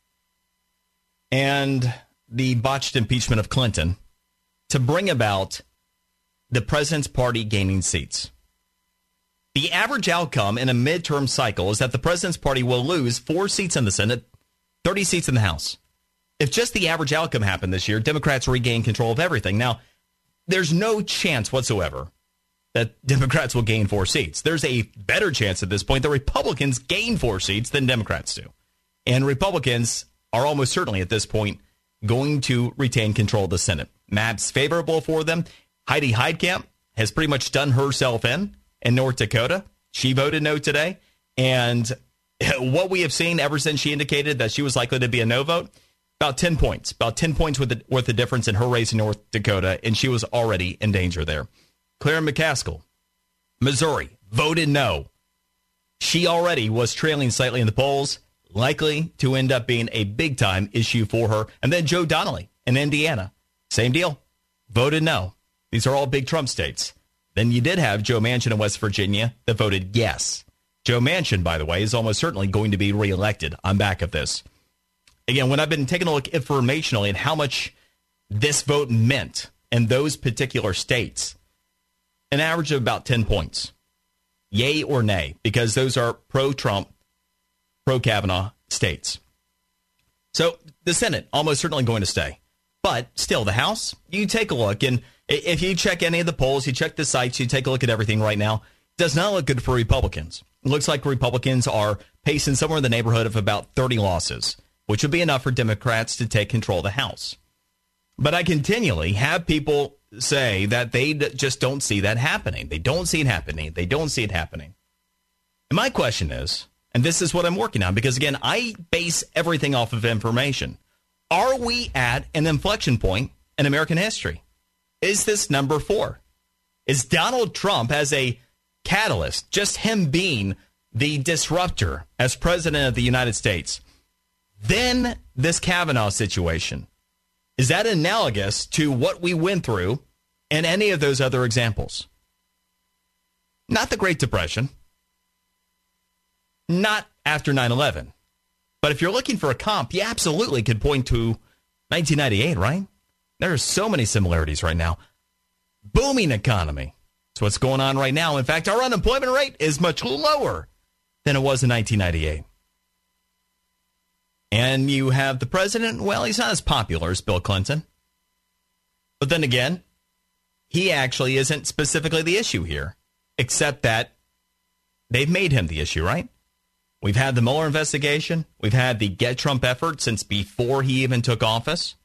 and the botched impeachment of Clinton to bring about the president's party gaining seats. The average outcome in a midterm cycle is that the president's party will lose four seats in the Senate, 30 seats in the House. If just the average outcome happened this year, Democrats regain control of everything. Now, there's no chance whatsoever that Democrats will gain four seats. There's a better chance at this point that Republicans gain four seats than Democrats do. And Republicans are almost certainly at this point going to retain control of the Senate. Maps favorable for them. Heidi Heitkamp has pretty much done herself in in North Dakota. She voted no today. And what we have seen ever since she indicated that she was likely to be a no vote, about 10 points, about 10 points worth worth of difference in her race in North Dakota, and she was already in danger there. Claire McCaskill, Missouri, voted no. She already was trailing slightly in the polls, likely to end up being a big time issue for her. And then Joe Donnelly in Indiana, same deal, voted no. These are all big Trump states. Then you did have Joe Manchin in West Virginia that voted yes. Joe Manchin, by the way, is almost certainly going to be reelected. I'm back of this. Again, when I've been taking a look informationally at how much this vote meant in those particular states, an average of about 10 points. Yay or nay, because those are pro Trump, pro Kavanaugh states. So the Senate almost certainly going to stay. But still, the House, you take a look, and if you check any of the polls, you check the sites, you take a look at everything right now, does not look good for Republicans. It looks like Republicans are pacing somewhere in the neighborhood of about 30 losses, which would be enough for Democrats to take control of the House. But I continually have people say that they just don't see that happening. They don't see it happening. They don't see it happening. And my question is, and this is what I'm working on, because again, I base everything off of information. Are we at an inflection point in American history? Is this number four? Is Donald Trump as a catalyst, just him being the disruptor as president of the United States? Then this Kavanaugh situation. Is that analogous to what we went through in any of those other examples? Not the Great Depression, not after 9 11. But if you're looking for a comp, you absolutely could point to 1998, right? There are so many similarities right now. Booming economy. That's what's going on right now. In fact, our unemployment rate is much lower than it was in 1998. And you have the president, well, he's not as popular as Bill Clinton. But then again, he actually isn't specifically the issue here, except that they've made him the issue, right? We've had the Mueller investigation. We've had the Get Trump effort since before he even took office.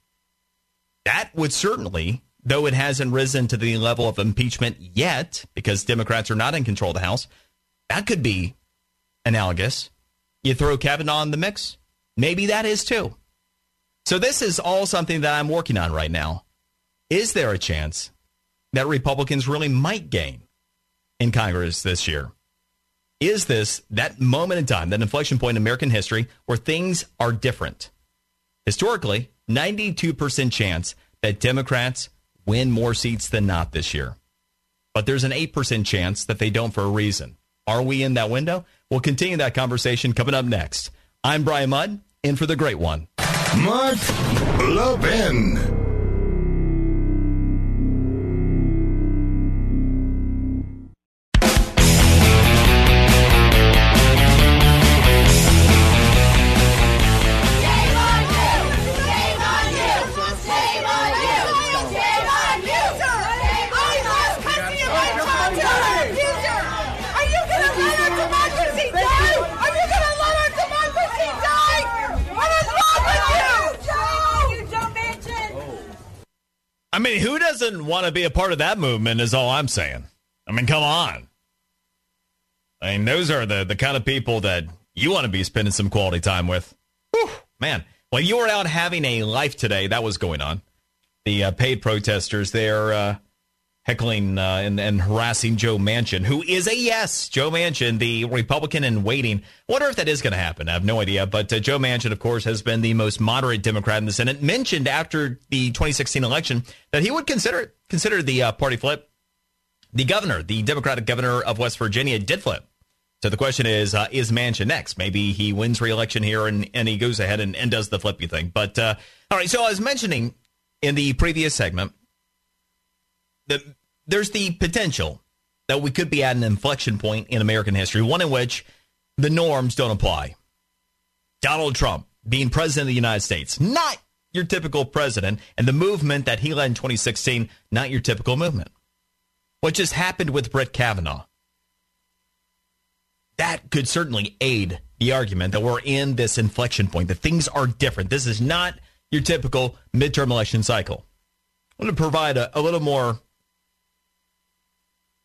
That would certainly, though it hasn't risen to the level of impeachment yet, because Democrats are not in control of the House, that could be analogous. You throw Kavanaugh in the mix, maybe that is too. So this is all something that I'm working on right now. Is there a chance that Republicans really might gain in Congress this year? Is this that moment in time, that inflection point in American history where things are different? Historically, 92% chance that Democrats win more seats than not this year. But there's an 8% chance that they don't for a reason. Are we in that window? We'll continue that conversation coming up next. I'm Brian Mudd, in for the great one. Mark Levin. To be a part of that movement is all I'm saying. I mean, come on. I mean, those are the, the kind of people that you want to be spending some quality time with. Whew, man, while you were out having a life today, that was going on. The uh, paid protesters, they're uh, heckling uh, and, and harassing Joe Manchin, who is a yes. Joe Manchin, the Republican in waiting. Wonder if that is going to happen. I have no idea. But uh, Joe Manchin, of course, has been the most moderate Democrat in the Senate. Mentioned after the 2016 election that he would consider consider the uh, party flip. The governor, the Democratic governor of West Virginia, did flip. So the question is, uh, is Manchin next? Maybe he wins re-election here and, and he goes ahead and, and does the flippy thing. But uh, all right, so I was mentioning in the previous segment that there's the potential that we could be at an inflection point in American history, one in which the norms don't apply. Donald Trump being president of the United States, not your typical president, and the movement that he led in 2016, not your typical movement. What just happened with Brett Kavanaugh? That could certainly aid the argument that we're in this inflection point, that things are different. This is not your typical midterm election cycle. I want to provide a, a little more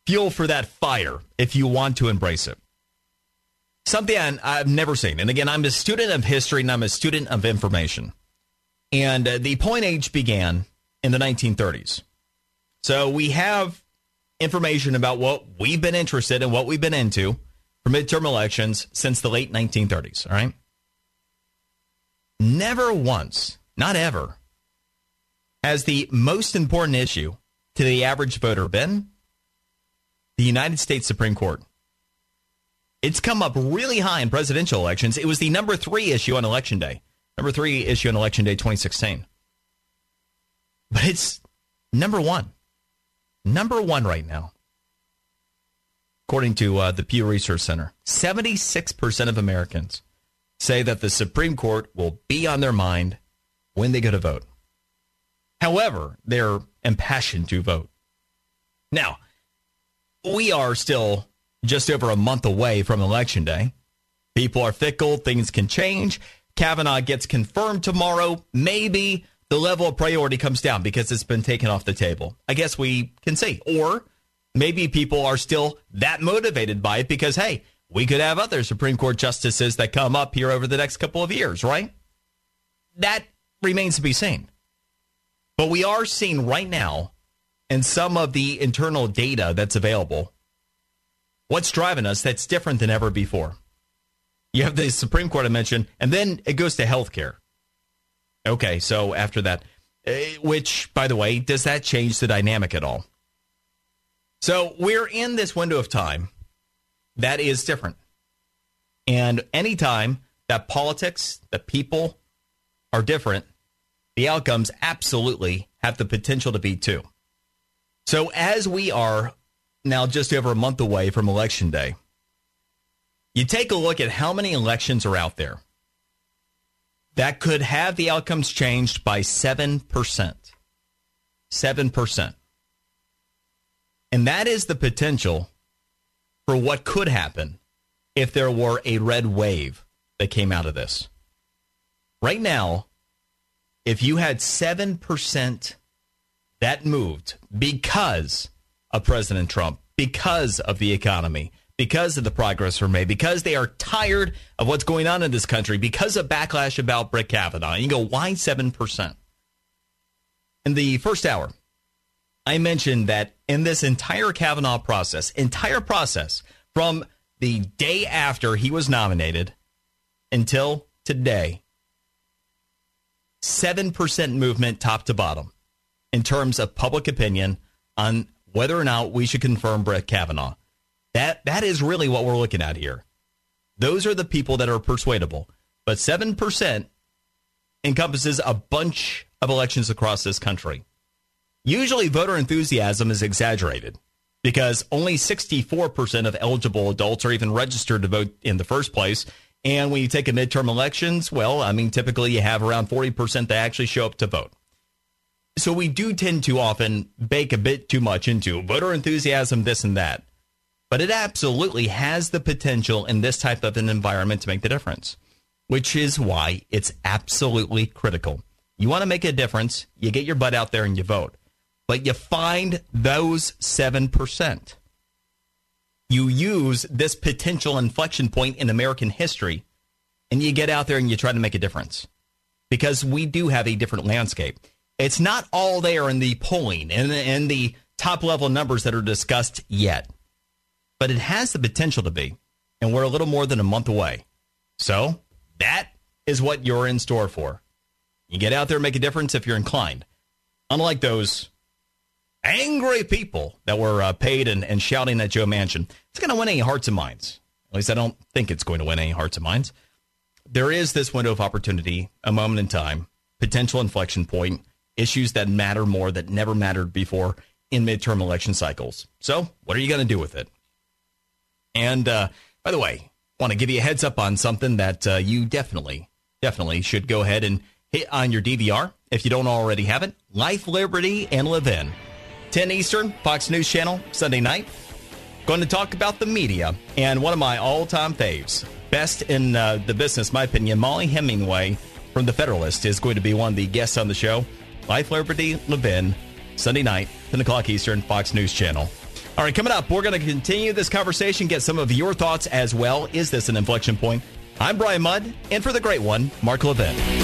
fuel for that fire if you want to embrace it. Something I've never seen. And again, I'm a student of history and I'm a student of information. And uh, the point age began in the 1930s. So we have information about what we've been interested in, what we've been into for midterm elections since the late 1930s. All right. Never once, not ever, has the most important issue to the average voter been the United States Supreme Court. It's come up really high in presidential elections. It was the number three issue on election day. Number three issue on election day 2016. But it's number one. Number one right now. According to uh, the Pew Research Center, 76% of Americans say that the Supreme Court will be on their mind when they go to vote. However, they're impassioned to vote. Now, we are still just over a month away from Election Day. People are fickle, things can change. Kavanaugh gets confirmed tomorrow. Maybe the level of priority comes down because it's been taken off the table. I guess we can see. Or maybe people are still that motivated by it because, hey, we could have other Supreme Court justices that come up here over the next couple of years, right? That remains to be seen. But we are seeing right now and some of the internal data that's available, what's driving us that's different than ever before. You have the Supreme Court I mentioned, and then it goes to healthcare. Okay, so after that, eh, which, by the way, does that change the dynamic at all? So we're in this window of time that is different. And anytime that politics, that people are different, the outcomes absolutely have the potential to be too. So as we are now just over a month away from election day, you take a look at how many elections are out there that could have the outcomes changed by 7%. 7%. And that is the potential for what could happen if there were a red wave that came out of this. Right now, if you had 7% that moved because of President Trump, because of the economy, because of the progress we're made, because they are tired of what's going on in this country, because of backlash about Brett Kavanaugh. You go, why 7%? In the first hour, I mentioned that in this entire Kavanaugh process, entire process from the day after he was nominated until today, 7% movement top to bottom in terms of public opinion on whether or not we should confirm Brett Kavanaugh. That that is really what we're looking at here. Those are the people that are persuadable. But 7% encompasses a bunch of elections across this country. Usually voter enthusiasm is exaggerated because only 64% of eligible adults are even registered to vote in the first place. And when you take a midterm elections, well, I mean, typically you have around 40% that actually show up to vote. So we do tend to often bake a bit too much into voter enthusiasm, this and that. But it absolutely has the potential in this type of an environment to make the difference, which is why it's absolutely critical. You want to make a difference, you get your butt out there and you vote. But you find those 7%. You use this potential inflection point in American history and you get out there and you try to make a difference because we do have a different landscape. It's not all there in the polling and, and the top level numbers that are discussed yet, but it has the potential to be. And we're a little more than a month away. So that is what you're in store for. You get out there and make a difference if you're inclined. Unlike those angry people that were uh, paid and, and shouting at Joe Manchin, it's going to win any hearts and minds. At least I don't think it's going to win any hearts and minds. There is this window of opportunity, a moment in time, potential inflection point, issues that matter more that never mattered before in midterm election cycles. So, what are you going to do with it? And uh, by the way, want to give you a heads up on something that uh, you definitely, definitely should go ahead and hit on your DVR if you don't already have it. Life, Liberty, and Levin. 10 Eastern, Fox News Channel, Sunday night. Going to talk about the media and one of my all time faves, best in uh, the business, my opinion, Mollie Hemingway from The Federalist is going to be one of the guests on the show. Life, Liberty, Levin, Sunday night, 10 o'clock Eastern, Fox News Channel. All right, coming up, we're going to continue this conversation, get some of your thoughts as well. Is this an inflection point? I'm Brian Mudd, and for the great one, Mark Levin.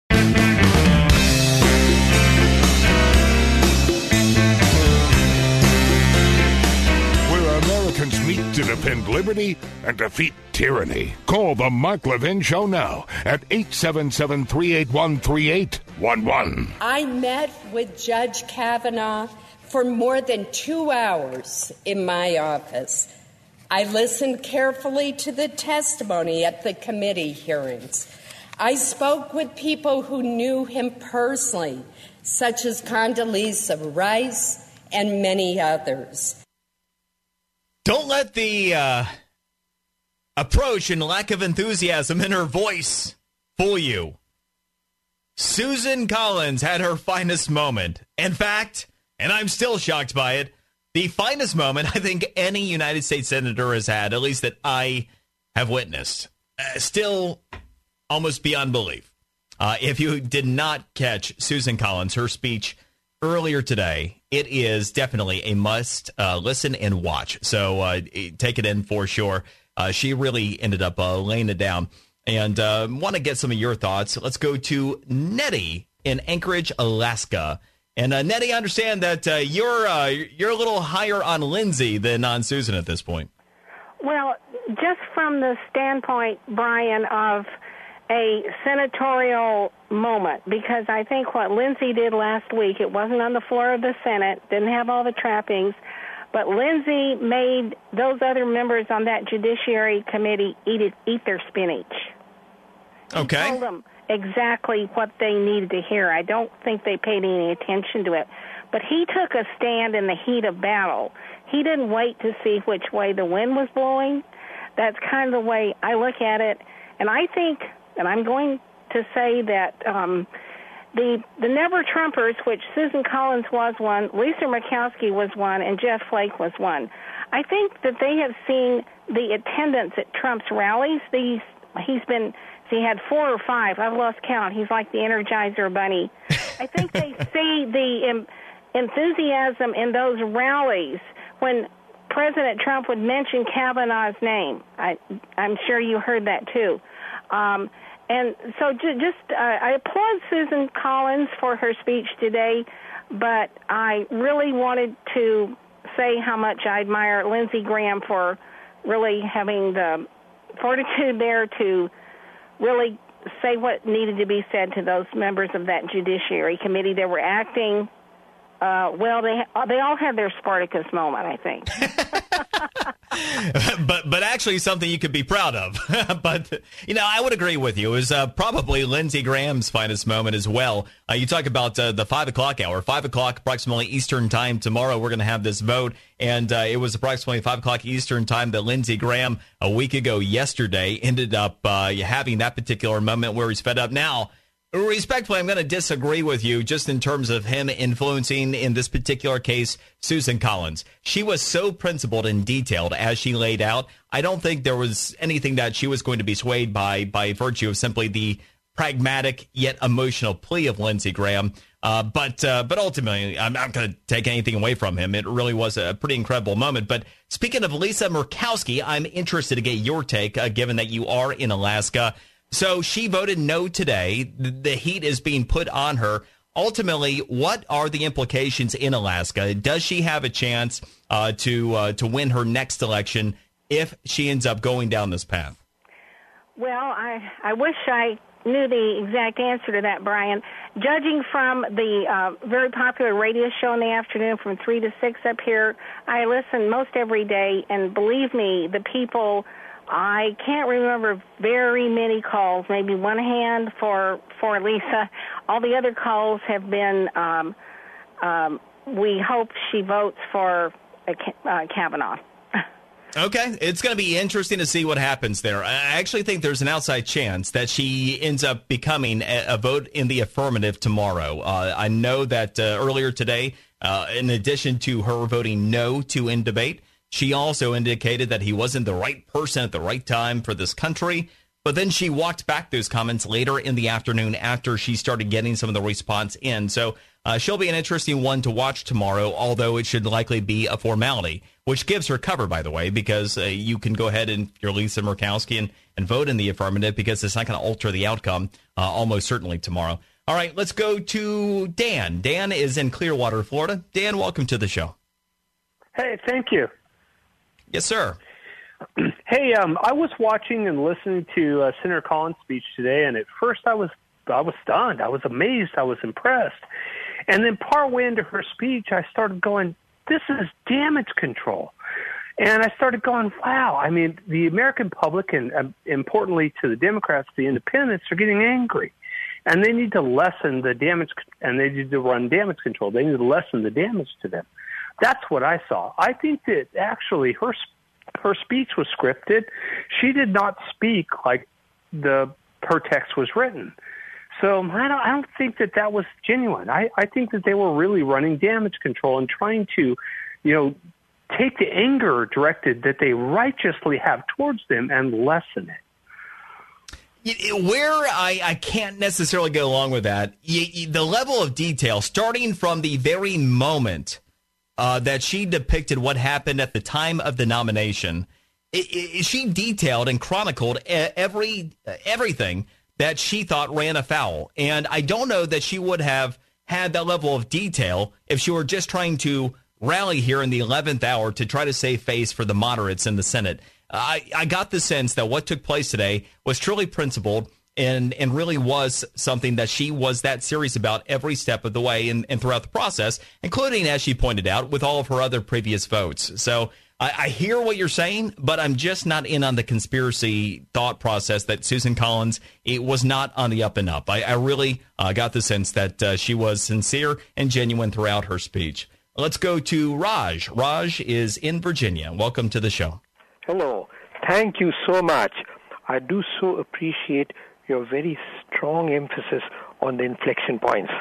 To defend liberty and defeat tyranny. Call the Mark Levin Show now at 877 381 3811. I met with Judge Kavanaugh for more than two hours in my office. I listened carefully to the testimony at the committee hearings. I spoke with people who knew him personally, such as Condoleezza Rice and many others. Don't let the uh, approach and lack of enthusiasm in her voice fool you. Susan Collins had her finest moment. In fact, and I'm still shocked by it, the finest moment I think any United States senator has had, at least that I have witnessed. Uh, still almost beyond belief. Uh, if you did not catch Susan Collins, her speech earlier today, it is definitely a must uh, listen and watch. So uh, take it in for sure. Uh, she really ended up uh, laying it down. And uh, want to get some of your thoughts. Let's go to Nettie in Anchorage, Alaska. And uh, Nettie, I understand that uh, you're you're a little higher on Lindsey than on Susan at this point. Well, just from the standpoint, Brian, of a senatorial moment, because I think what Lindsey did last week, it wasn't on the floor of the Senate, didn't have all the trappings, but Lindsey made those other members on that Judiciary Committee eat it, eat their spinach. Okay. He told them exactly what they needed to hear. I don't think they paid any attention to it. But he took a stand in the heat of battle. He didn't wait to see which way the wind was blowing. That's kind of the way I look at it. And I think, and I'm going to say that um, the the Never Trumpers, which Susan Collins was one, Lisa Murkowski was one, and Jeff Flake was one. I think that they have seen the attendance at Trump's rallies. These he's been he had four or five. I've lost count. He's like the Energizer Bunny. I think they see the um, enthusiasm in those rallies when President Trump would mention Kavanaugh's name. I, I'm sure you heard that too. Um, and so ju- just, uh, I applaud Susan Collins for her speech today, but I really wanted to say how much I admire Lindsey Graham for really having the fortitude there to really say what needed to be said to those members of that Judiciary Committee. They were acting Uh, well, they they all had their Spartacus moment, I think. but but actually something you could be proud of. but you know, I would agree with you. It was uh, probably Lindsey Graham's finest moment as well. Uh, you talk about uh, the five o'clock hour, five o'clock approximately Eastern time tomorrow. We're going to have this vote, and uh, it was approximately five o'clock Eastern time that Lindsey Graham a week ago yesterday ended up uh, having that particular moment where he's fed up now. Respectfully, I'm going to disagree with you just in terms of him influencing, in this particular case, Susan Collins. She was so principled and detailed as she laid out. I don't think there was anything that she was going to be swayed by by virtue of simply the pragmatic yet emotional plea of Lindsey Graham. Uh, but uh, but ultimately, I'm not going to take anything away from him. It really was a pretty incredible moment. But speaking of Lisa Murkowski, I'm interested to get your take, uh, given that you are in Alaska. So she voted no today. The heat is being put on her. Ultimately, what are the implications in Alaska? Does she have a chance uh, to uh, to win her next election if she ends up going down this path? Well, I I wish I knew the exact answer to that, Brian. Judging from the uh, very popular radio show in the afternoon from three to six up here, I listen most every day, and believe me, the people I can't remember very many calls, maybe one hand for for Lisa. All the other calls have been um, um, we hope she votes for uh, Kavanaugh. Okay, it's going to be interesting to see what happens there. I actually think there's an outside chance that she ends up becoming a, a vote in the affirmative tomorrow. Uh, I know that uh, earlier today, uh, in addition to her voting no to end debate, she also indicated that he wasn't the right person at the right time for this country. But then she walked back those comments later in the afternoon after she started getting some of the response in. So uh, she'll be an interesting one to watch tomorrow, although it should likely be a formality, which gives her cover, by the way, because uh, you can go ahead and you're Lisa Murkowski and, and vote in the affirmative because it's not going to alter the outcome uh, almost certainly tomorrow. All right, let's go to Dan. Dan is in Clearwater, Florida. Dan, welcome to the show. Hey, thank you. Yes, sir. Hey, um, I was watching and listening to uh, Senator Collins' speech today, and at first I was I was stunned. I was amazed. I was impressed. And then partway into her speech, I started going, "This is damage control." And I started going, "Wow!" I mean, the American public, and um, importantly to the Democrats, the Independents, are getting angry, and they need to lessen the damage, and they need to run damage control. They need to lessen the damage to them. That's what I saw. I think that actually her her speech was scripted. She did not speak like the her text was written. So I don't, I don't think that that was genuine. I, I think that they were really running damage control and trying to, you know, take the anger directed that they righteously have towards them and lessen it. Where I, I can't necessarily go along with that, the level of detail, starting from the very moment uh, that she depicted what happened at the time of the nomination. It, it, she detailed and chronicled every everything that she thought ran afoul, and I don't know that she would have had that level of detail if she were just trying to rally here in the 11th hour to try to save face for the moderates in the Senate. I, I got the sense that what took place today was truly principled and and really was something that she was that serious about every step of the way and, and throughout the process, including as she pointed out with all of her other previous votes. So I, I, hear what you're saying, but I'm just not in on the conspiracy thought process that Susan Collins it was not on the up and up. I, I really uh, got the sense that uh, she was sincere and genuine throughout her speech. Let's go to Raj. Raj is in Virginia. Welcome to the show. Hello. Thank you so much. I do so appreciate your very strong emphasis on the inflection points.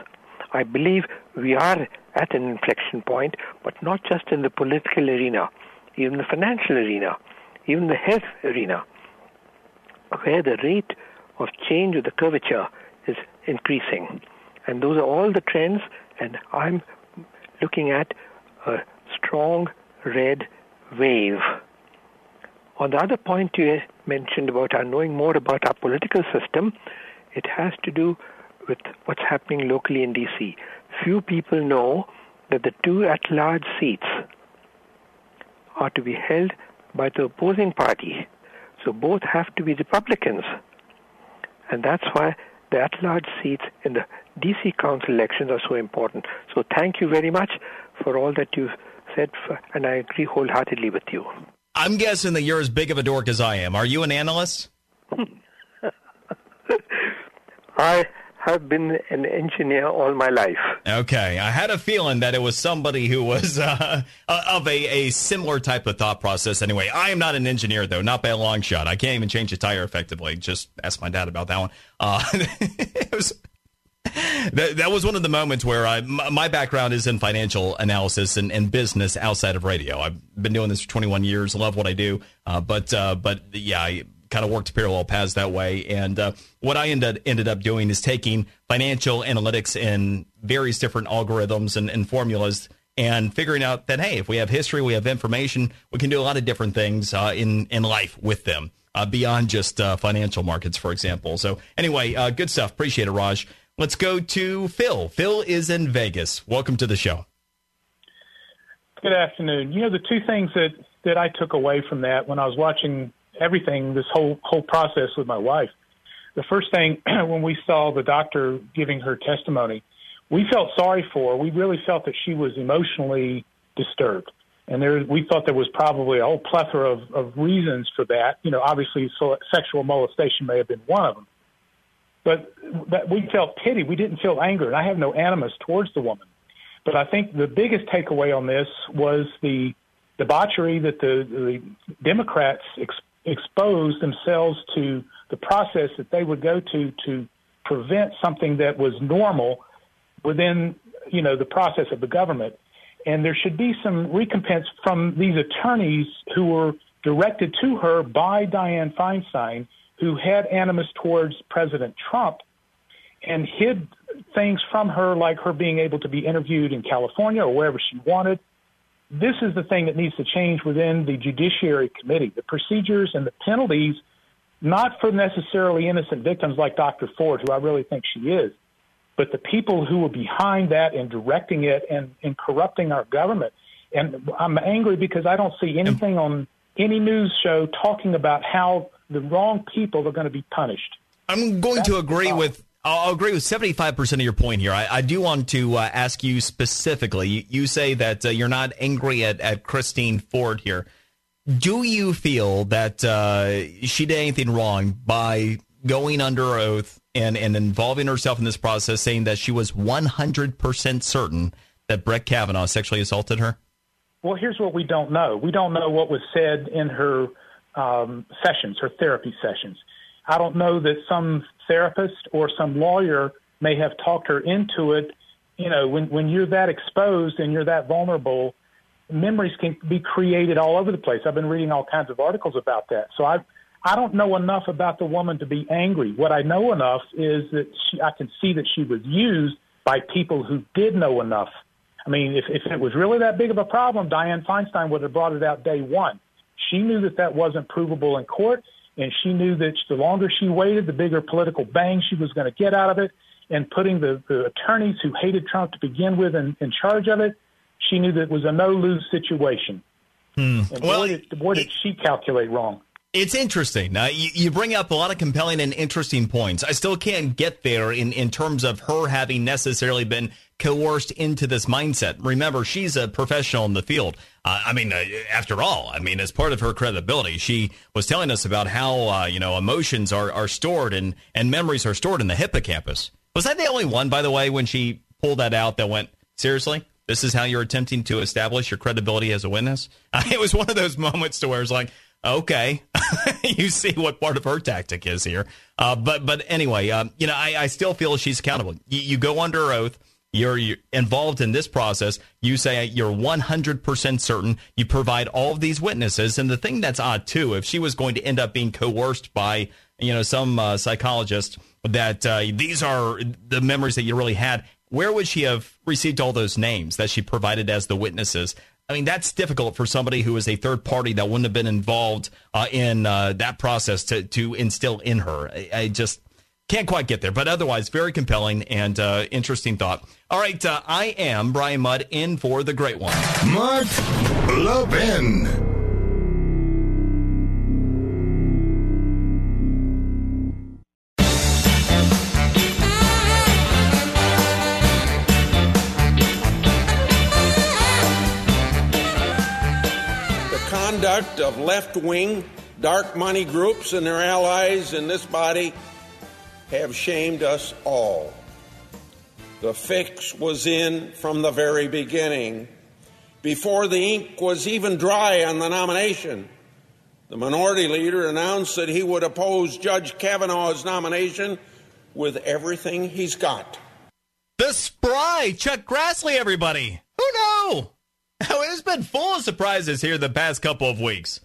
I believe we are at an inflection point, but not just in the political arena, even the financial arena, even the health arena, where the rate of change of the curvature is increasing. And those are all the trends, and I'm looking at a strong red wave. On the other point you mentioned about our knowing more about our political system, it has to do with what's happening locally in DC. Few people know that the two at large seats are to be held by the opposing party. So both have to be Republicans. And that's why the at large seats in the DC Council elections are so important. So thank you very much for all that you've said, and I agree wholeheartedly with you. I'm guessing that you're as big of a dork as I am. Are you an analyst? I have been an engineer all my life. Okay, I had a feeling that it was somebody who was uh, of a, a similar type of thought process. Anyway, I am not an engineer though, not by a long shot. I can't even change a tire effectively. Just ask my dad about that one. Uh, it was that, that was one of the moments where I, my background is in financial analysis and, and business outside of radio. I've been doing this for 21 years. Love what I do. Uh, but, uh, but yeah, I kind of worked parallel paths that way. And uh, what I ended, ended up doing is taking financial analytics and various different algorithms and, and formulas and figuring out that, hey, if we have history, we have information, we can do a lot of different things uh, in, in life with them. Uh, beyond just uh, financial markets, for example. So, anyway, good stuff. Appreciate it, Raj. Let's go to Phil. Phil is in Vegas. Welcome to the show. Good afternoon. You know, the two things that, that I took away from that when I was watching everything, this whole whole process with my wife. The first thing when we saw the doctor giving her testimony, we felt sorry for her. We really felt that she was emotionally disturbed. And there, we thought there was probably a whole plethora of, of reasons for that. You know, obviously, so sexual molestation may have been one of them but that we felt pity. We didn't feel anger, and I have no animus towards the woman. But I think the biggest takeaway on this was the debauchery that the, the Democrats ex- exposed themselves to the process that they would go to to prevent something that was normal within you know the process of the government. And there should be some recompense from these attorneys who were directed to her by Dianne Feinstein who had animus towards President Trump and hid things from her, like her being able to be interviewed in California or wherever she wanted. This is the thing that needs to change within the Judiciary Committee. The procedures and the penalties, not for necessarily innocent victims like Dr. Ford, who I really think she is, but the people who were behind that and directing it and, and corrupting our government. And I'm angry because I don't see anything on any news show talking about how the wrong people are going to be punished. I'm going That's to agree with. I'll agree with 75% of your point here. I, I do want to uh, ask you specifically. You, you say that uh, you're not angry at, at Christine Ford here. Do you feel that uh, she did anything wrong by going under oath and, and involving herself in this process, saying that she was 100% certain that Brett Kavanaugh sexually assaulted her? Well, here's what we don't know. We don't know what was said in her um, sessions, or therapy sessions. I don't know that some therapist or some lawyer may have talked her into it. You know, when when you're that exposed and you're that vulnerable, memories can be created all over the place. I've been reading all kinds of articles about that. So I I don't know enough about the woman to be angry. What I know enough is that she I can see that she was used by people who did know enough. I mean, if if it was really that big of a problem, Dianne Feinstein would have brought it out day one. She knew that that wasn't provable in court, and she knew that the longer she waited, the bigger political bang she was going to get out of it. And putting the, the attorneys who hated Trump to begin with in, in charge of it, she knew that it was a no lose situation. Hmm. And well, boy, did, boy, did she calculate wrong. It's interesting. You, you, bring up a lot of compelling and interesting points. I still can't get there in, in terms of her having necessarily been coerced into this mindset. Remember, she's a professional in the field. Uh, I mean, uh, after all, I mean, as part of her credibility, she was telling us about how uh, you know emotions are, are stored and and memories are stored in the hippocampus. Was that the only one, by the way, when she pulled that out that went seriously? This is how you're attempting to establish your credibility as a witness. it was one of those moments to where it's like, okay, you see what part of her tactic is here. Uh, but but anyway, um, you know, I, I still feel she's accountable. You, you go under oath you're, you're, involved in this process. You say you're 100% certain. You provide all of these witnesses. And the thing that's odd, too, if she was going to end up being coerced by, you know, some uh, psychologist that uh, these are the memories that you really had, where would she have received all those names that she provided as the witnesses? I mean, that's difficult for somebody who is a third party that wouldn't have been involved uh, in uh, that process to, to instill in her. I, I just can't quite get there, but otherwise, very compelling and uh, interesting thought. All right, uh, I am Brian Mudd in for the great one. Mark Levin. Of left wing, dark money groups and their allies in this body have shamed us all. The fix was in from the very beginning. Before the ink was even dry on the nomination, the minority leader announced that he would oppose Judge Kavanaugh's nomination with everything he's got. The spry Chuck Grassley, everybody. Who knew? Oh, it's been full of surprises here the past couple of weeks.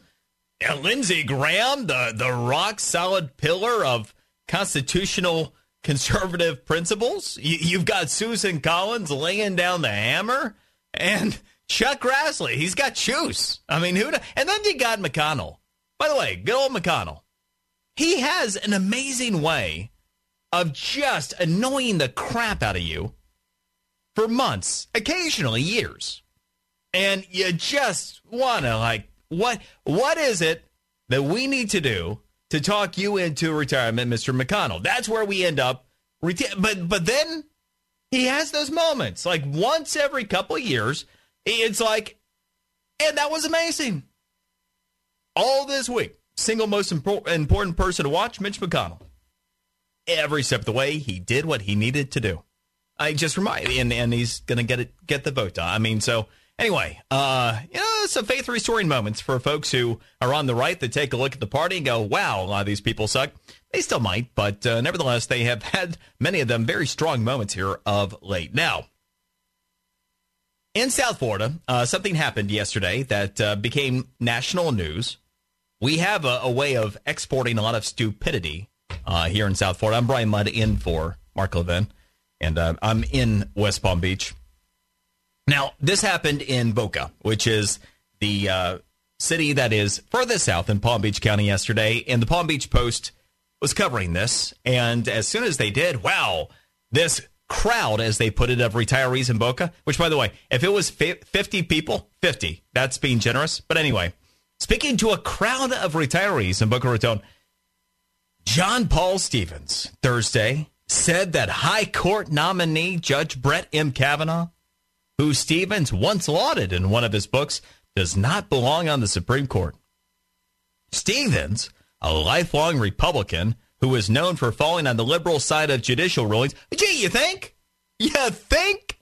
Yeah, Lindsey Graham, the, the rock solid pillar of constitutional conservative principles. You, you've got Susan Collins laying down the hammer, and Chuck Grassley, he's got juice. I mean, who? And then you got McConnell. By the way, good old McConnell. He has an amazing way of just annoying the crap out of you for months, occasionally years. And you just want to like what what is it that we need to do to talk you into retirement, Mr. McConnell? That's where we end up. Reti- but but then he has those moments like once every couple years. It's like, and that was amazing. All this week, single most impor- important person to watch, Mitch McConnell. Every step of the way, he did what he needed to do. I just remind, and and he's gonna get it, get the vote. I mean, so anyway, uh, you know, some faith restoring moments for folks who are on the right that take a look at the party and go, "Wow, a lot of these people suck." They still might, but uh, nevertheless, they have had many of them very strong moments here of late. Now, in South Florida, uh, something happened yesterday that uh, became national news. We have a, a, way of exporting a lot of stupidity uh, here in South Florida. I'm Brian Mudd in for Mark Levin, and uh, I'm in West Palm Beach. Now, this happened in Boca, which is the uh, city that is furthest south in Palm Beach County yesterday, and the Palm Beach Post was covering this. And as soon as they did, wow, this crowd, as they put it, of retirees in Boca, which, by the way, if it was 50 people, 50, that's being generous. But anyway, speaking to a crowd of retirees in Boca Raton, John Paul Stevens, Thursday, said that High Court nominee Judge Brett M. Kavanaugh, who Stevens once lauded in one of his books, does not belong on the Supreme Court. Stevens, a lifelong Republican who is known for falling on the liberal side of judicial rulings, gee, you think? You think?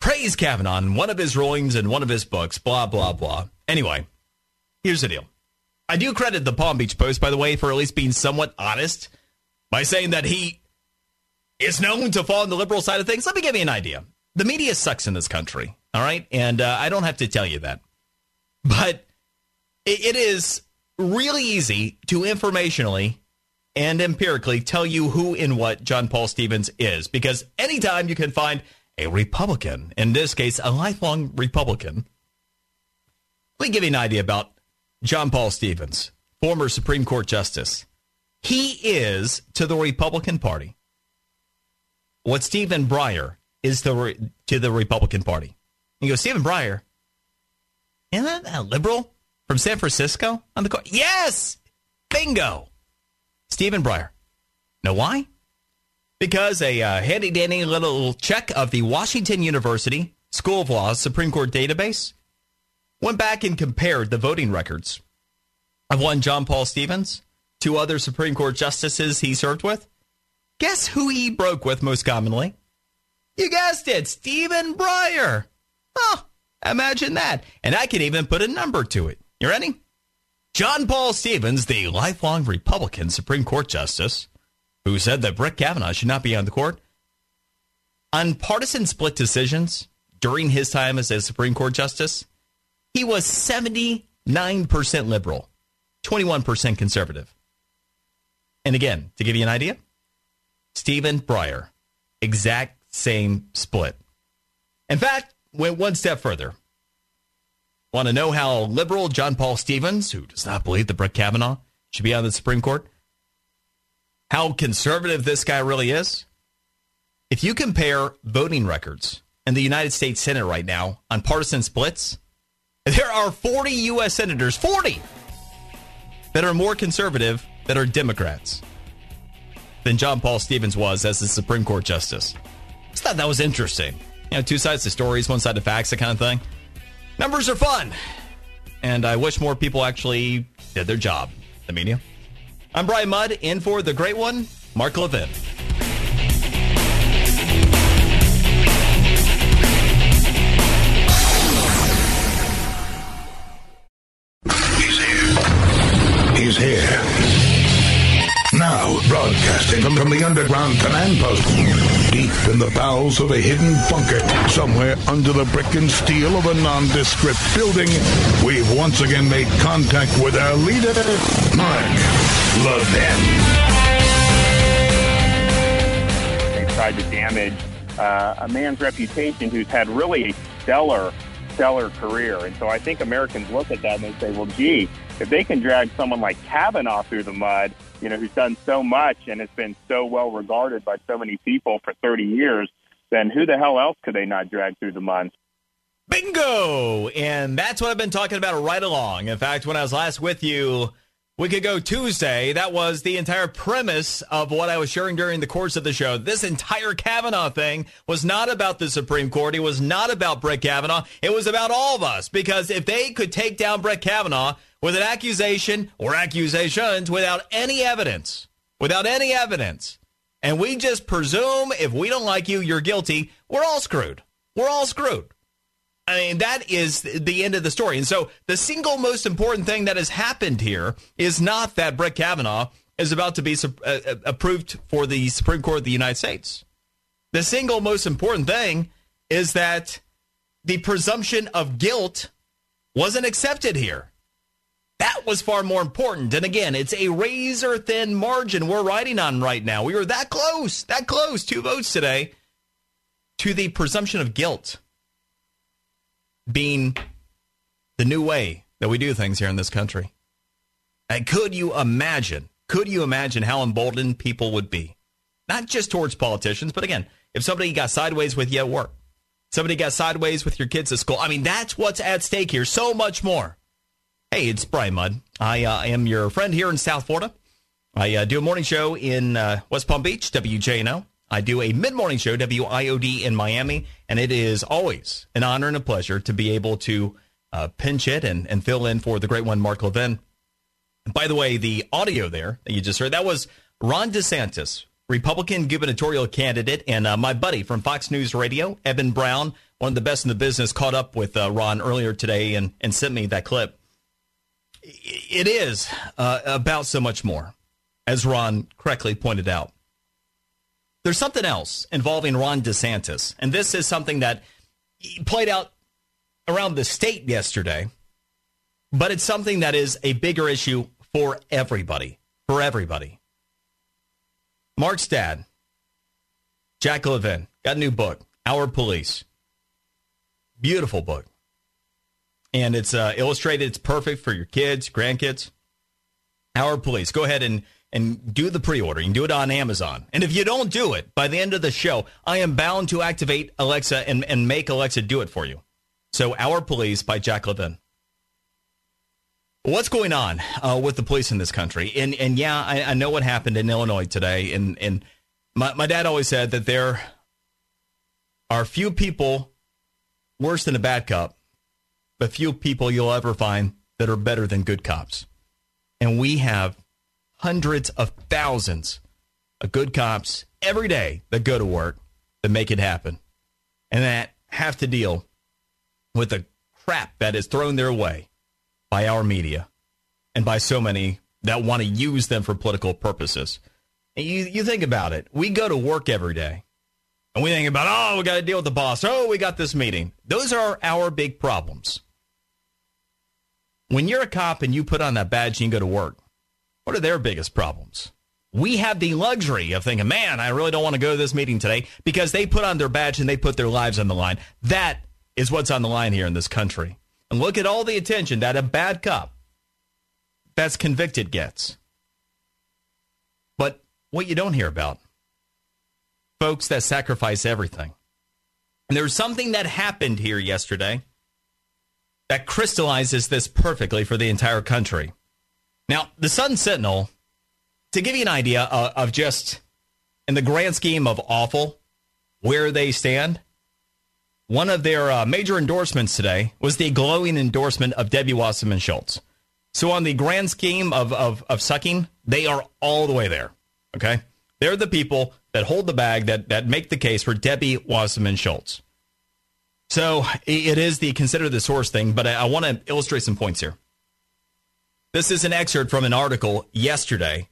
Praise Kavanaugh in one of his rulings in one of his books, blah, blah, blah. Anyway, here's the deal. I do credit the Palm Beach Post, by the way, for at least being somewhat honest by saying that he is known to fall on the liberal side of things. Let me give you an idea. The media sucks in this country, all right? And uh, I don't have to tell you that. But it, it is really easy to informationally and empirically tell you who and what John Paul Stevens is because anytime you can find a Republican, in this case, a lifelong Republican, let me give you an idea about John Paul Stevens, former Supreme Court Justice. He is to the Republican Party what Stephen Breyer is to, to the Republican Party. You go, Stephen Breyer, isn't that a liberal from San Francisco on the court? Yes! Bingo! Stephen Breyer. Know why? Because a uh, handy dandy little check of the Washington University School of Law Supreme Court database went back and compared the voting records of one John Paul Stevens to other Supreme Court justices he served with. Guess who he broke with most commonly? You guessed it, Stephen Breyer. Oh, imagine that. And I can even put a number to it. You ready? John Paul Stevens, the lifelong Republican Supreme Court Justice, who said that Brett Kavanaugh should not be on the court, on partisan split decisions during his time as a Supreme Court Justice, he was 79% liberal, 21% conservative. And again, to give you an idea, Stephen Breyer, exact same split. In fact, went one step further. Want to know how liberal John Paul Stevens, who does not believe that Brett Kavanaugh should be on the Supreme Court, how conservative this guy really is? If you compare voting records in the United States Senate right now on partisan splits, there are 40 U.S. senators, 40, that are more conservative that are Democrats than John Paul Stevens was as the Supreme Court justice. I thought that was interesting. You know, two sides to stories, one side to facts, that kind of thing. Numbers are fun. And I wish more people actually did their job. The media. I'm Brian Mudd, in for the great one, Mark Levin. He's here. Now, broadcasting from, the underground command post, deep in the bowels of a hidden bunker, somewhere under the brick and steel of a nondescript building, we've once again made contact with our leader, Mark Levin. They tried to damage uh, a man's reputation who's had really a stellar, stellar career. And so I think Americans look at that and they say, well, gee, if they can drag someone like Kavanaugh through the mud, you know, who's done so much and has been so well regarded by so many people for 30 years, then who the hell else could they not drag through the mud? Bingo! And that's what I've been talking about right along. In fact, when I was last with you, we could go Tuesday. That was the entire premise of what I was sharing during the course of the show. This entire Kavanaugh thing was not about the Supreme Court. It was not about Brett Kavanaugh. It was about all of us. Because if they could take down Brett Kavanaugh with an accusation or accusations without any evidence, without any evidence, and we just presume if we don't like you, you're guilty, we're all screwed. We're all screwed. I mean, that is the end of the story. And so the single most important thing that has happened here is not that Brett Kavanaugh is about to be uh, approved for the Supreme Court of the United States. The single most important thing is that the presumption of guilt wasn't accepted here. That was far more important. And again, it's a razor thin margin we're riding on right now. We were that close, that close, two votes today to the presumption of guilt being the new way that we do things here in this country. And could you imagine? Could you imagine how emboldened people would be? Not just towards politicians, but again, if somebody got sideways with you at work, somebody got sideways with your kids at school. I mean, that's what's at stake here. So much more. Hey, it's Brian Mudd. I uh, am your friend here in South Florida. I uh, do a morning show in uh, West Palm Beach, WJNO. I do a mid morning show, WIOD, in Miami, and it is always an honor and a pleasure to be able to uh, pinch it and, and fill in for the great one, Mark Levin. By the way, the audio there that you just heard, that was Ron DeSantis, Republican gubernatorial candidate, and uh, my buddy from Fox News Radio, Eben Brown, one of the best in the business, caught up with uh, Ron earlier today and, and sent me that clip. It is uh, about so much more, as Ron correctly pointed out. There's something else involving Ron DeSantis, and this is something that played out around the state yesterday, but it's something that is a bigger issue for everybody. For everybody. Mark's dad, Jack Levin, got a new book, Our Police. Beautiful book. And it's uh, illustrated. It's perfect for your kids, grandkids. Our Police. Go ahead and and do the pre-order. You can do it on Amazon. And if you don't do it by the end of the show, I am bound to activate Alexa and, and make Alexa do it for you. So, Our Police by Jack Levin. What's going on uh, with the police in this country? And and yeah, I, I, know what happened in Illinois today. And and my my dad always said that there are few people worse than a bad cop, but few people you'll ever find that are better than good cops. And we have hundreds of thousands of good cops every day that go to work that make it happen and that have to deal with the crap that is thrown their way by our media and by so many that want to use them for political purposes. And you, you think about it. We go to work every day and we think about, oh, we got to deal with the boss. Oh, we got this meeting. Those are our big problems. When you're a cop and you put on that badge and you go to work, what are their biggest problems? We have the luxury of thinking, man, I really don't want to go to this meeting today because they put on their badge and they put their lives on the line. That is what's on the line here in this country. And look at all the attention that a bad cop that's convicted gets. But what you don't hear about, folks that sacrifice everything. And there's something that happened here yesterday that crystallizes this perfectly for the entire country. Now, the Sun Sentinel, to give you an idea of, of just in the grand scheme of awful, where they stand, one of their uh, major endorsements today was the glowing endorsement of Debbie Wasserman Schultz. So, on the grand scheme of, of, of sucking, they are all the way there. Okay? They're the people that hold the bag, that, that make the case for Debbie Wasserman Schultz. So, it is the consider the source thing, but I, I want to illustrate some points here. This is an excerpt from an article yesterday.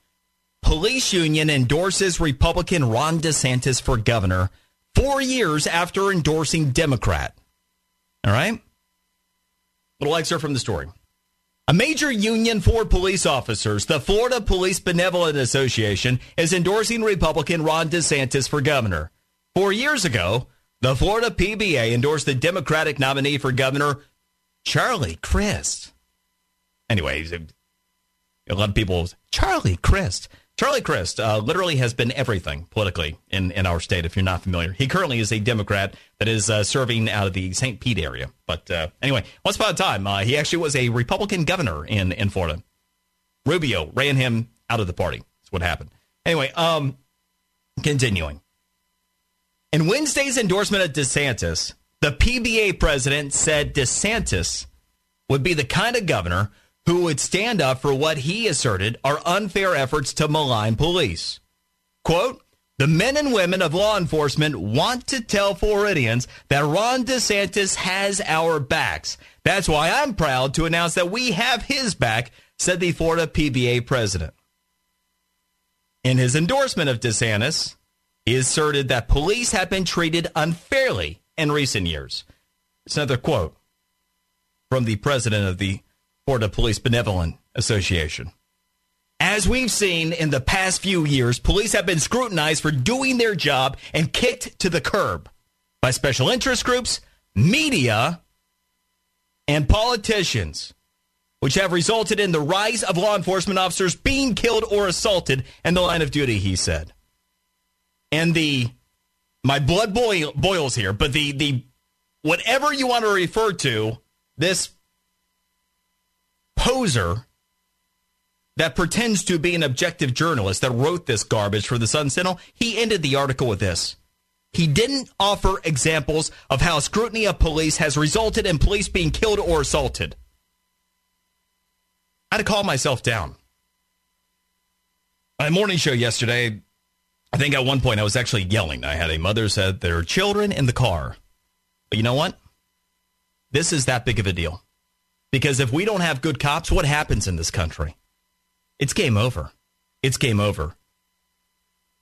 Police union endorses Republican Ron DeSantis for governor four years after endorsing Democrat. All right? Little excerpt from the story. A major union for police officers, the Florida Police Benevolent Association, is endorsing Republican Ron DeSantis for governor. Four years ago, the Florida PBA endorsed the Democratic nominee for governor, Charlie Crist. Anyway, a lot of people, Charlie Crist. Charlie Crist uh, literally has been everything politically in, in our state, if you're not familiar. He currently is a Democrat that is uh, serving out of the St. Pete area. But uh, anyway, once upon a time, uh, he actually was a Republican governor in, in Florida. Rubio ran him out of the party. That's what happened. Anyway, um, continuing. In Wednesday's endorsement of DeSantis, the PBA president said DeSantis would be the kind of governor – who would stand up for what he asserted are unfair efforts to malign police. Quote, the men and women of law enforcement want to tell Floridians that Ron DeSantis has our backs. That's why I'm proud to announce that we have his back, said the Florida PBA president. In his endorsement of DeSantis, he asserted that police have been treated unfairly in recent years. It's another quote from the president of the Florida Police Benevolent Association. As we've seen in the past few years, police have been scrutinized for doing their job and kicked to the curb by special interest groups, media, and politicians, which have resulted in the rise of law enforcement officers being killed or assaulted in the line of duty, he said. And the my blood boil, boils here, but the the whatever you want to refer to this poser that pretends to be an objective journalist that wrote this garbage for the Sun Sentinel, he ended the article with this. He didn't offer examples of how scrutiny of police has resulted in police being killed or assaulted. I had to calm myself down. My morning show yesterday, I think at one point I was actually yelling. I had a mother said there are children in the car. But you know what? This is that big of a deal. Because if we don't have good cops, what happens in this country? It's game over. It's game over.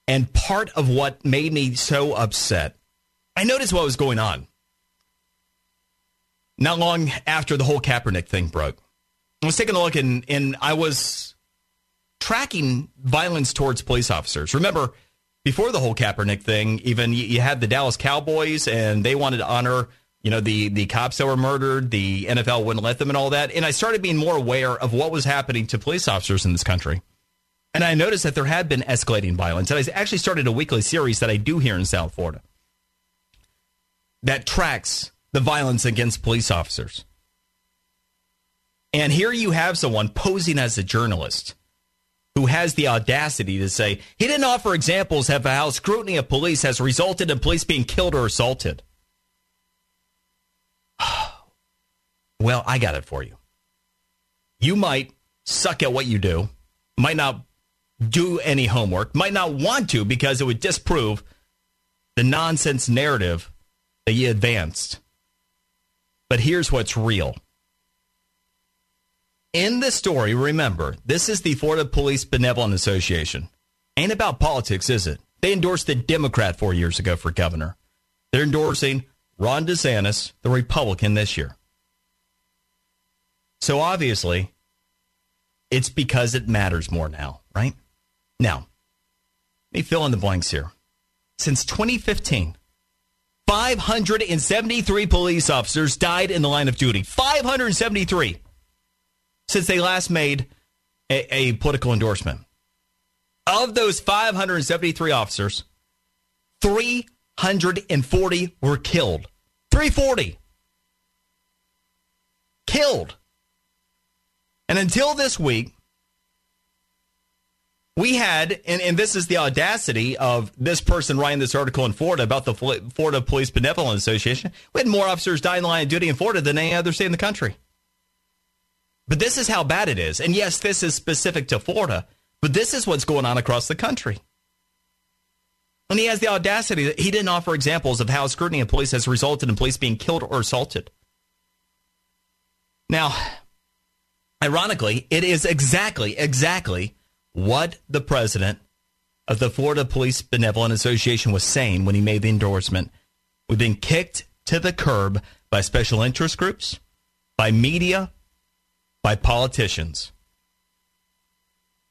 And part of what made me so upset, I noticed what was going on. Not long after the whole Kaepernick thing broke, I was taking a look and, and I was tracking violence towards police officers. Remember, before the whole Kaepernick thing, even you had the Dallas Cowboys and they wanted to honor you know, the, the cops that were murdered, the NFL wouldn't let them and all that. And I started being more aware of what was happening to police officers in this country. And I noticed that there had been escalating violence. And I actually started a weekly series that I do here in South Florida that tracks the violence against police officers. And here you have someone posing as a journalist who has the audacity to say he didn't offer examples of how scrutiny of police has resulted in police being killed or assaulted. well, I got it for you. You might suck at what you do, might not do any homework, might not want to because it would disprove the nonsense narrative that you advanced. But here's what's real. In the story, remember, this is the Florida Police Benevolent Association. Ain't about politics, is it? They endorsed the Democrat four years ago for governor. They're endorsing Ron DeSantis, the Republican, this year. So obviously, it's because it matters more now, right? Now, let me fill in the blanks here. Since 2015, 573 police officers died in the line of duty. 573 since they last made a, a political endorsement. Of those 573 officers, 340 were killed. 340 killed. And until this week, We had, and, and this is the audacity of this person writing this article in Florida about the Florida Police Benevolent Association. We had more officers dying in line of duty in Florida than any other state in the country. But this is how bad it is. And yes, this is specific to Florida, but this is what's going on across the country. And he has the audacity that he didn't offer examples of how scrutiny of police has resulted in police being killed or assaulted. Now, ironically, it is exactly, exactly what the president of the Florida Police Benevolent Association was saying when he made the endorsement. We've been kicked to the curb by special interest groups, by media, by politicians.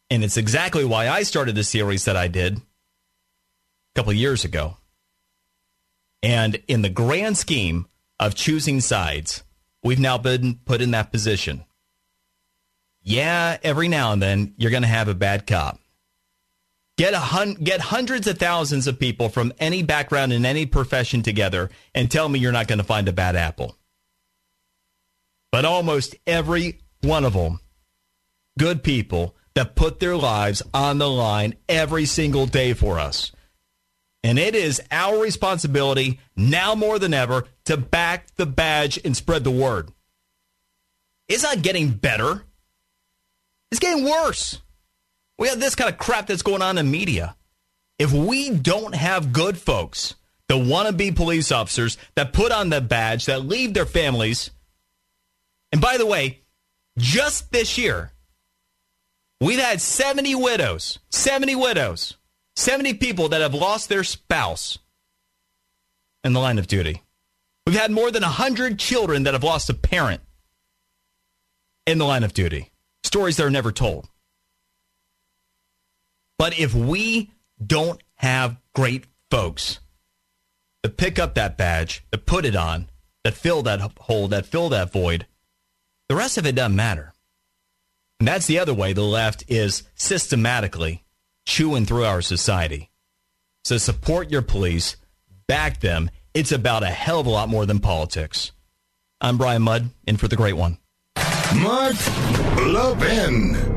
And it's exactly why I started the series that I did a couple years ago. And in the grand scheme of choosing sides, we've now been put in that position yeah, every now and then you're going to have a bad cop. Get a hun- get hundreds of thousands of people from any background in any profession together and tell me you're not going to find a bad apple. But almost every one of them, good people that put their lives on the line every single day for us. And it is our responsibility now more than ever to back the badge and spread the word. It's not getting better. It's getting worse. We have this kind of crap that's going on in media. If we don't have good folks, the wannabe police officers that put on the badge, that leave their families, and by the way, just this year, we've had 70 widows, 70 widows, 70 people that have lost their spouse in the line of duty. We've had more than 100 children that have lost a parent in the line of duty stories that are never told. But if we don't have great folks that pick up that badge, that put it on, that fill that hole, that fill that void, the rest of it doesn't matter. And that's the other way the left is systematically chewing through our society. So support your police, back them. It's about a hell of a lot more than politics. I'm Brian Mudd, in for the great one. Mark Levin.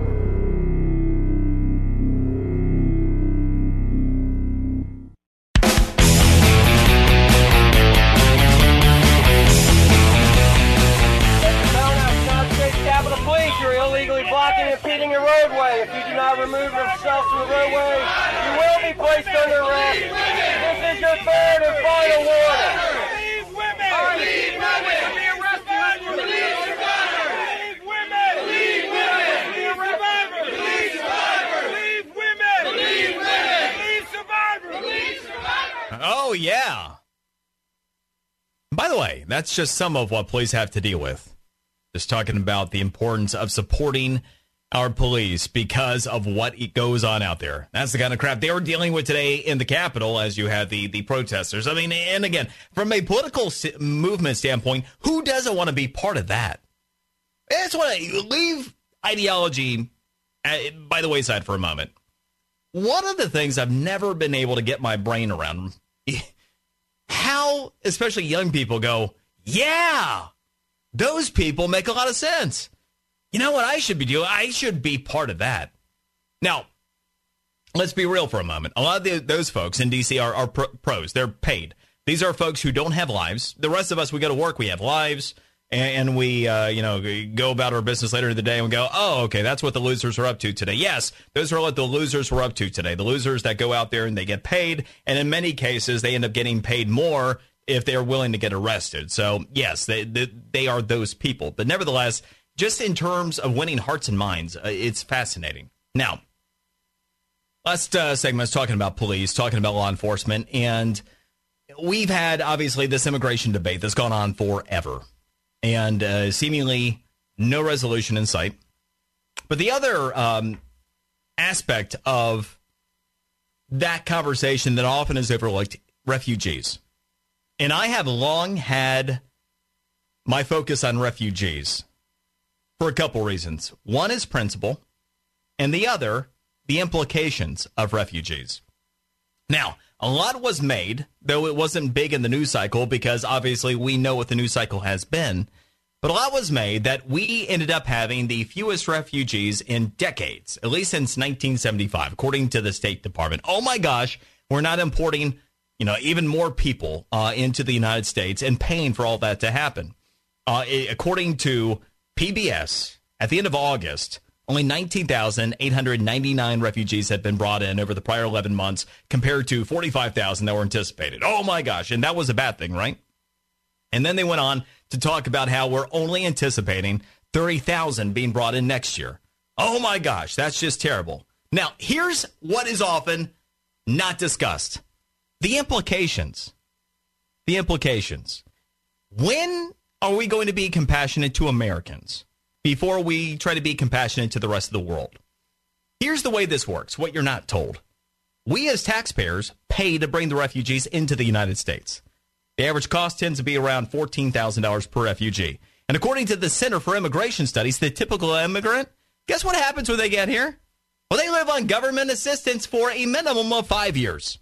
Yourself from the roadway, you will be placed under arrest. This is your third and final warning. Leave women! Leave women! Leave women! Oh, yeah. By the way, that's just some of what police have to deal with. Just talking about the importance of supporting our police because of what goes on out there. That's the kind of crap they were dealing with today in the Capitol as you had the, the protesters. I mean, and again, from a political movement standpoint, who doesn't want to be part of that? That's what I leave ideology uh, by the wayside for a moment. One of the things I've never been able to get my brain around how, especially young people, go, yeah, those people make a lot of sense. You know what I should be doing? I should be part of that. Now, let's be real for a moment. A lot of the, those folks in DC are, are pros. They're paid. These are folks who don't have lives. The rest of us, we go to work, we have lives and, and we, uh, you know, go about our business later in the day and go, oh, okay, that's what the losers are up to today. Yes, those are what the losers were up to today. The losers that go out there and they get paid, and in many cases, they end up getting paid more if they are willing to get arrested. So, yes, they, they, they are those people. But nevertheless, just in terms of winning hearts and minds, uh, it's fascinating. Now, last uh, segment was talking about police, talking about law enforcement, and we've had obviously this immigration debate that's gone on forever and uh, seemingly no resolution in sight. But the other um, aspect of that conversation that often is overlooked refugees. And I have long had my focus on refugees for a couple reasons. One is principle, and the other, the implications of refugees. Now, a lot was made, though it wasn't big in the news cycle because obviously we know what the news cycle has been. But a lot was made that we ended up having the fewest refugees in decades, at least since 1975, according to the State Department. Oh my gosh, we're not importing, you know, even more people uh, into the United States and paying for all that to happen. Uh, according to PBS, at the end of August, only 19,899 refugees had been brought in over the prior 11 months compared to 45,000 that were anticipated. Oh my gosh. And that was a bad thing, right? And then they went on to talk about how we're only anticipating 30,000 being brought in next year. Oh my gosh, that's just terrible. Now, here's what is often not discussed the implications. The implications. When are we going to be compassionate to Americans before we try to be compassionate to the rest of the world? Here's the way this works what you're not told. We as taxpayers pay to bring the refugees into the United States. The average cost tends to be around $14,000 per refugee. And according to the Center for Immigration Studies, the typical immigrant, guess what happens when they get here? Well, they live on government assistance for a minimum of five years.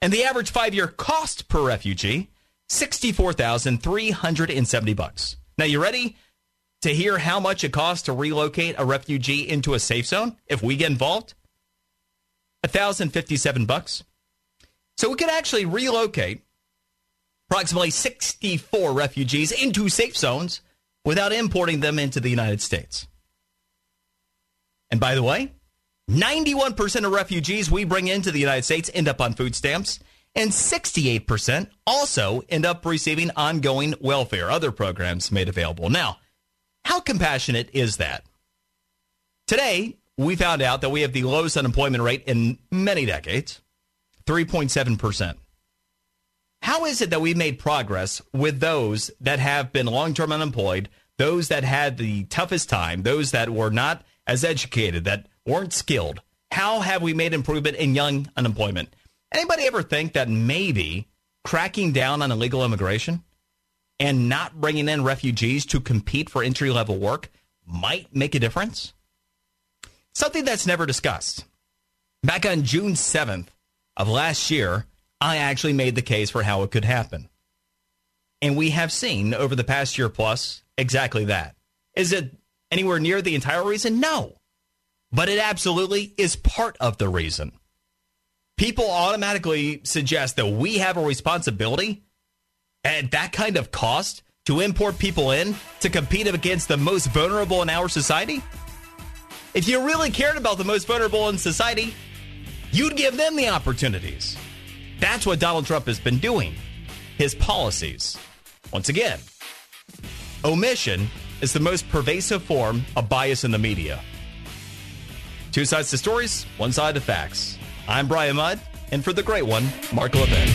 And the average five year cost per refugee, 64370 bucks. Now, you ready to hear how much it costs to relocate a refugee into a safe zone if we get involved? 1057 bucks. So we could actually relocate approximately 64 refugees into safe zones without importing them into the United States. And by the way, 91% of refugees we bring into the United States end up on food stamps, and 68% also end up receiving ongoing welfare, other programs made available. Now, how compassionate is that? Today, we found out that we have the lowest unemployment rate in many decades 3.7%. How is it that we made progress with those that have been long term unemployed, those that had the toughest time, those that were not as educated, that weren't skilled? How have we made improvement in young unemployment? Anybody ever think that maybe cracking down on illegal immigration and not bringing in refugees to compete for entry level work might make a difference? Something that's never discussed. Back on June 7th of last year, I actually made the case for how it could happen. And we have seen over the past year plus exactly that. Is it anywhere near the entire reason? No. But it absolutely is part of the reason. People automatically suggest that we have a responsibility at that kind of cost to import people in to compete against the most vulnerable in our society? If you really cared about the most vulnerable in society, you'd give them the opportunities. That's what Donald Trump has been doing. His policies. Once again, omission is the most pervasive form of bias in the media. Two sides to stories, one side to facts. I'm Brian Mudd, and for the great one, Mark Levin.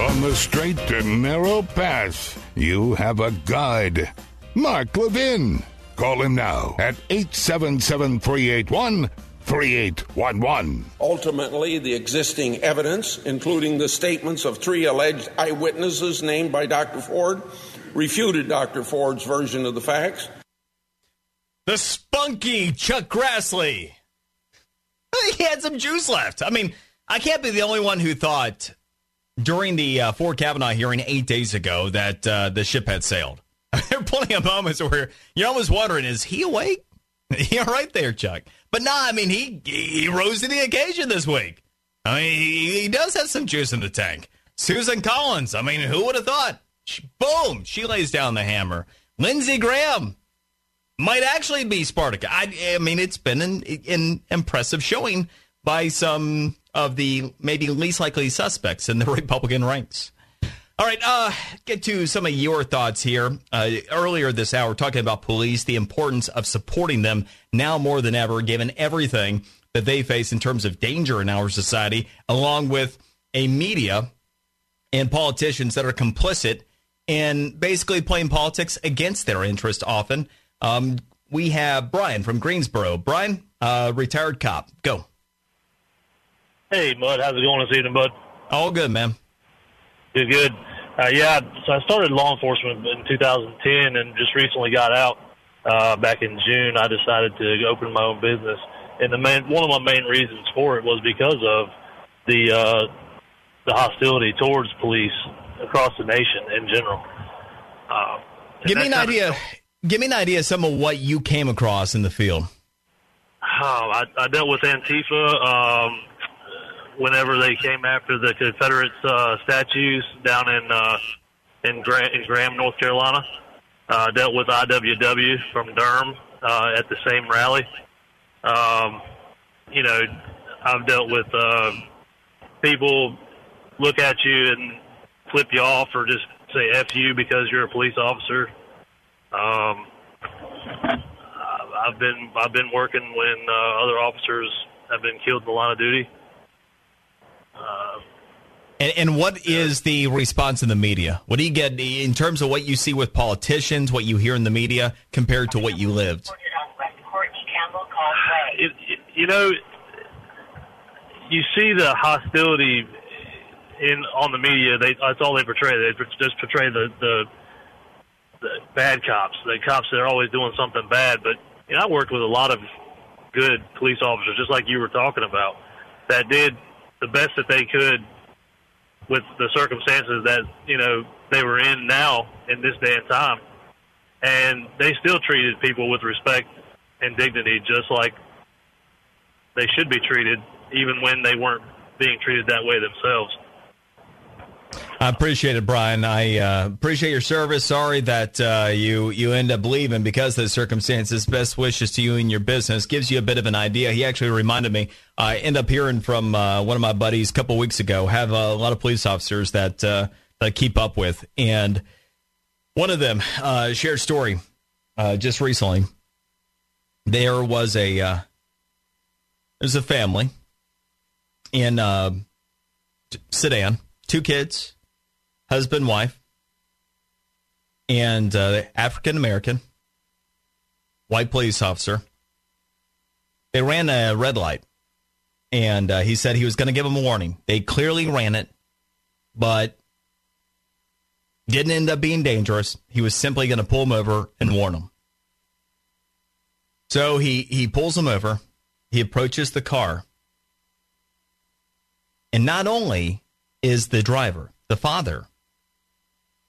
On the straight and narrow path, you have a guide. Mark Levin. Call him now at 877 381 3811. Ultimately, the existing evidence, including the statements of three alleged eyewitnesses named by Dr. Ford, refuted Dr. Ford's version of the facts. The spunky Chuck Grassley. He had some juice left. I mean, I can't be the only one who thought during the uh, Ford Kavanaugh hearing eight days ago that uh, the ship had sailed. there are plenty of moments where you're almost wondering, is he awake? You're right there, Chuck. But no, I mean, he he rose to the occasion this week. I mean, he, he does have some juice in the tank. Susan Collins, I mean, who would have thought? She, boom, she lays down the hammer. Lindsey Graham might actually be Spartacus. I, I mean, it's been an, an impressive showing by some of the maybe least likely suspects in the Republican ranks. All right, uh, get to some of your thoughts here. Uh, earlier this hour, talking about police, the importance of supporting them now more than ever, given everything that they face in terms of danger in our society, along with a media and politicians that are complicit in basically playing politics against their interest often. Um, we have Brian from Greensboro. Brian, uh, retired cop. Go. Hey, Bud. How's it going this evening, Bud? All good, man. Good, good. Uh, yeah, so I started law enforcement in 2010 and just recently got out uh, back in June. I decided to open my own business. and the main one of my main reasons for it was because of the uh, the hostility towards police across the nation in general. Uh, Give me an idea. Give me an idea of some of what you came across in the field. Oh, I, I dealt with Antifa um, whenever they came after the Confederate uh, statues down in uh, in, Gra- in Graham, North Carolina. Uh, dealt with IWW from Durham uh, at the same rally. Um, you know, I've dealt with uh, people look at you and flip you off or just say "f you" because you're a police officer. Um, I've been I've been working when uh, other officers have been killed in the line of duty. And, and what is the response in the media? What do you get in terms of what you see with politicians, what you hear in the media, compared to what you lived? you know, you see the hostility in on the media. They that's all they portray. They just portray the the, the bad cops, the cops that are always doing something bad. But you know, I worked with a lot of good police officers, just like you were talking about, that did the best that they could with the circumstances that you know they were in now in this day and time, and they still treated people with respect and dignity, just like they should be treated, even when they weren't being treated that way themselves. I appreciate it, Brian. I uh, appreciate your service. Sorry that uh, you you end up leaving because of the circumstances. Best wishes to you and your business. Gives you a bit of an idea. He actually reminded me. I end up hearing from uh, one of my buddies a couple weeks ago. Have a lot of police officers that uh, that I keep up with, and one of them uh, shared a story uh, just recently. There was a uh, there's a family in Sedan, two kids, husband, wife, and uh, African American, white police officer. They ran a red light, and uh, he said he was going to give them a warning. They clearly ran it, but didn't end up being dangerous. He was simply going to pull them over and warn them. So he he pulls them over. He approaches the car, and not only is the driver, the father,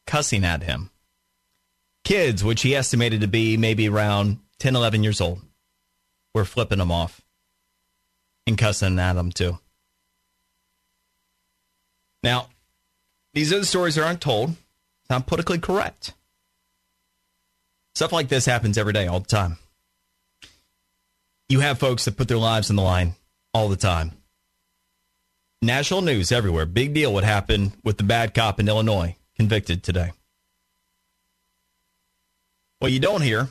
cussing at him. Kids, which he estimated to be maybe around 10, 11 years old, were flipping him off and cussing at him too. Now, these the stories aren't told. Not politically correct. Stuff like this happens every day, all the time. You have folks that put their lives on the line all the time. National news everywhere. Big deal what happened with the bad cop in Illinois, convicted today. Well, you don't hear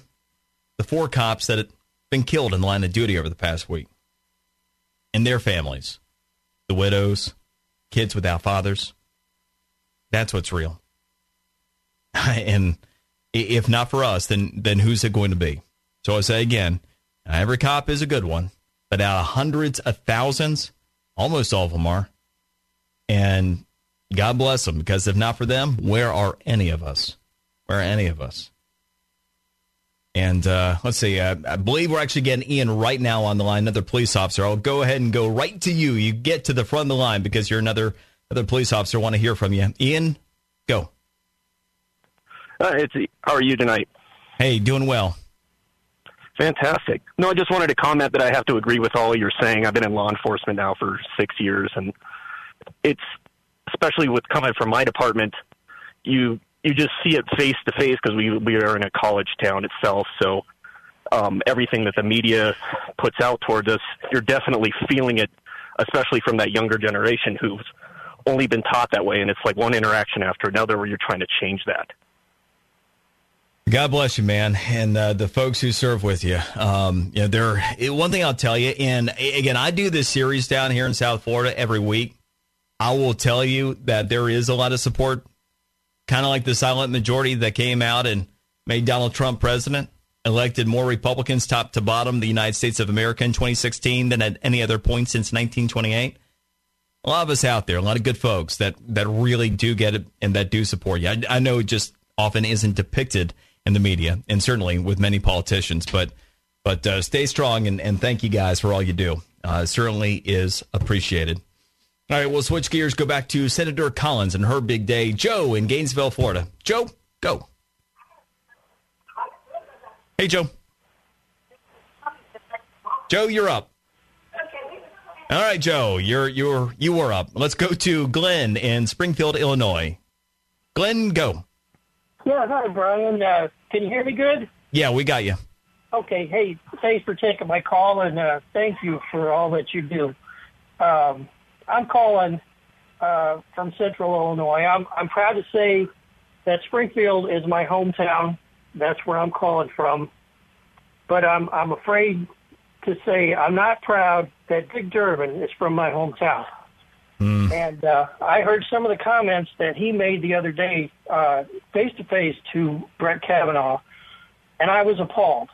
the four cops that have been killed in the line of duty over the past week and their families, the widows, kids without fathers. That's what's real. and if not for us, then then who's it going to be? So I say again, every cop is a good one, but out of hundreds of thousands, almost all of them are. And God bless them, because if not for them, where are any of us? Where are any of us? And uh, let's see, uh, I believe we're actually getting Ian right now on the line, another police officer. I'll go ahead and go right to you. You get to the front of the line because you're another another police officer. want to hear from you. Ian, go. Uh, it's how are you tonight? Hey, doing well. Fantastic. No, I just wanted to comment that I have to agree with all you're saying. I've been in law enforcement now for six years, and it's especially with coming from my department, you you just see it face to face because we we are in a college town itself. So um, everything that the media puts out towards us, you're definitely feeling it, especially from that younger generation who's only been taught that way, and it's like one interaction after another where you're trying to change that. God bless you, man, and uh, the folks who serve with you. Um, you know, they're one thing I'll tell you, and again, I do this series down here in South Florida every week. I will tell you that there is a lot of support, kind of like the silent majority that came out and made Donald Trump president, elected more Republicans top to bottom the United States of America in 2016 than at any other point since 1928. A lot of us out there, a lot of good folks that that really do get it and that do support you. I, I know it just often isn't depicted in the media, and certainly with many politicians. But But uh, stay strong and, and thank you guys for all you do. Uh, certainly is appreciated. All right, we'll switch gears, go back to Senator Collins and her big day. Joe in Gainesville, Florida. Joe, go. Hey, Joe. Joe, you're up. All right, Joe, you're you're you were up. Let's go to Glenn in Springfield, Illinois. Glenn, go. Yeah, hi, Brian. Uh, can you hear me good? Yeah, we got you. Okay. Hey, thanks for taking my call, and uh, thank you for all that you do. Um, I'm calling uh, from Central Illinois. I'm, I'm proud to say that Springfield is my hometown. That's where I'm calling from. But I'm I'm afraid to say I'm not proud that Dick Durbin is from my hometown. And uh, I heard some of the comments that he made the other day, face to face to Brett Kavanaugh, and I was appalled.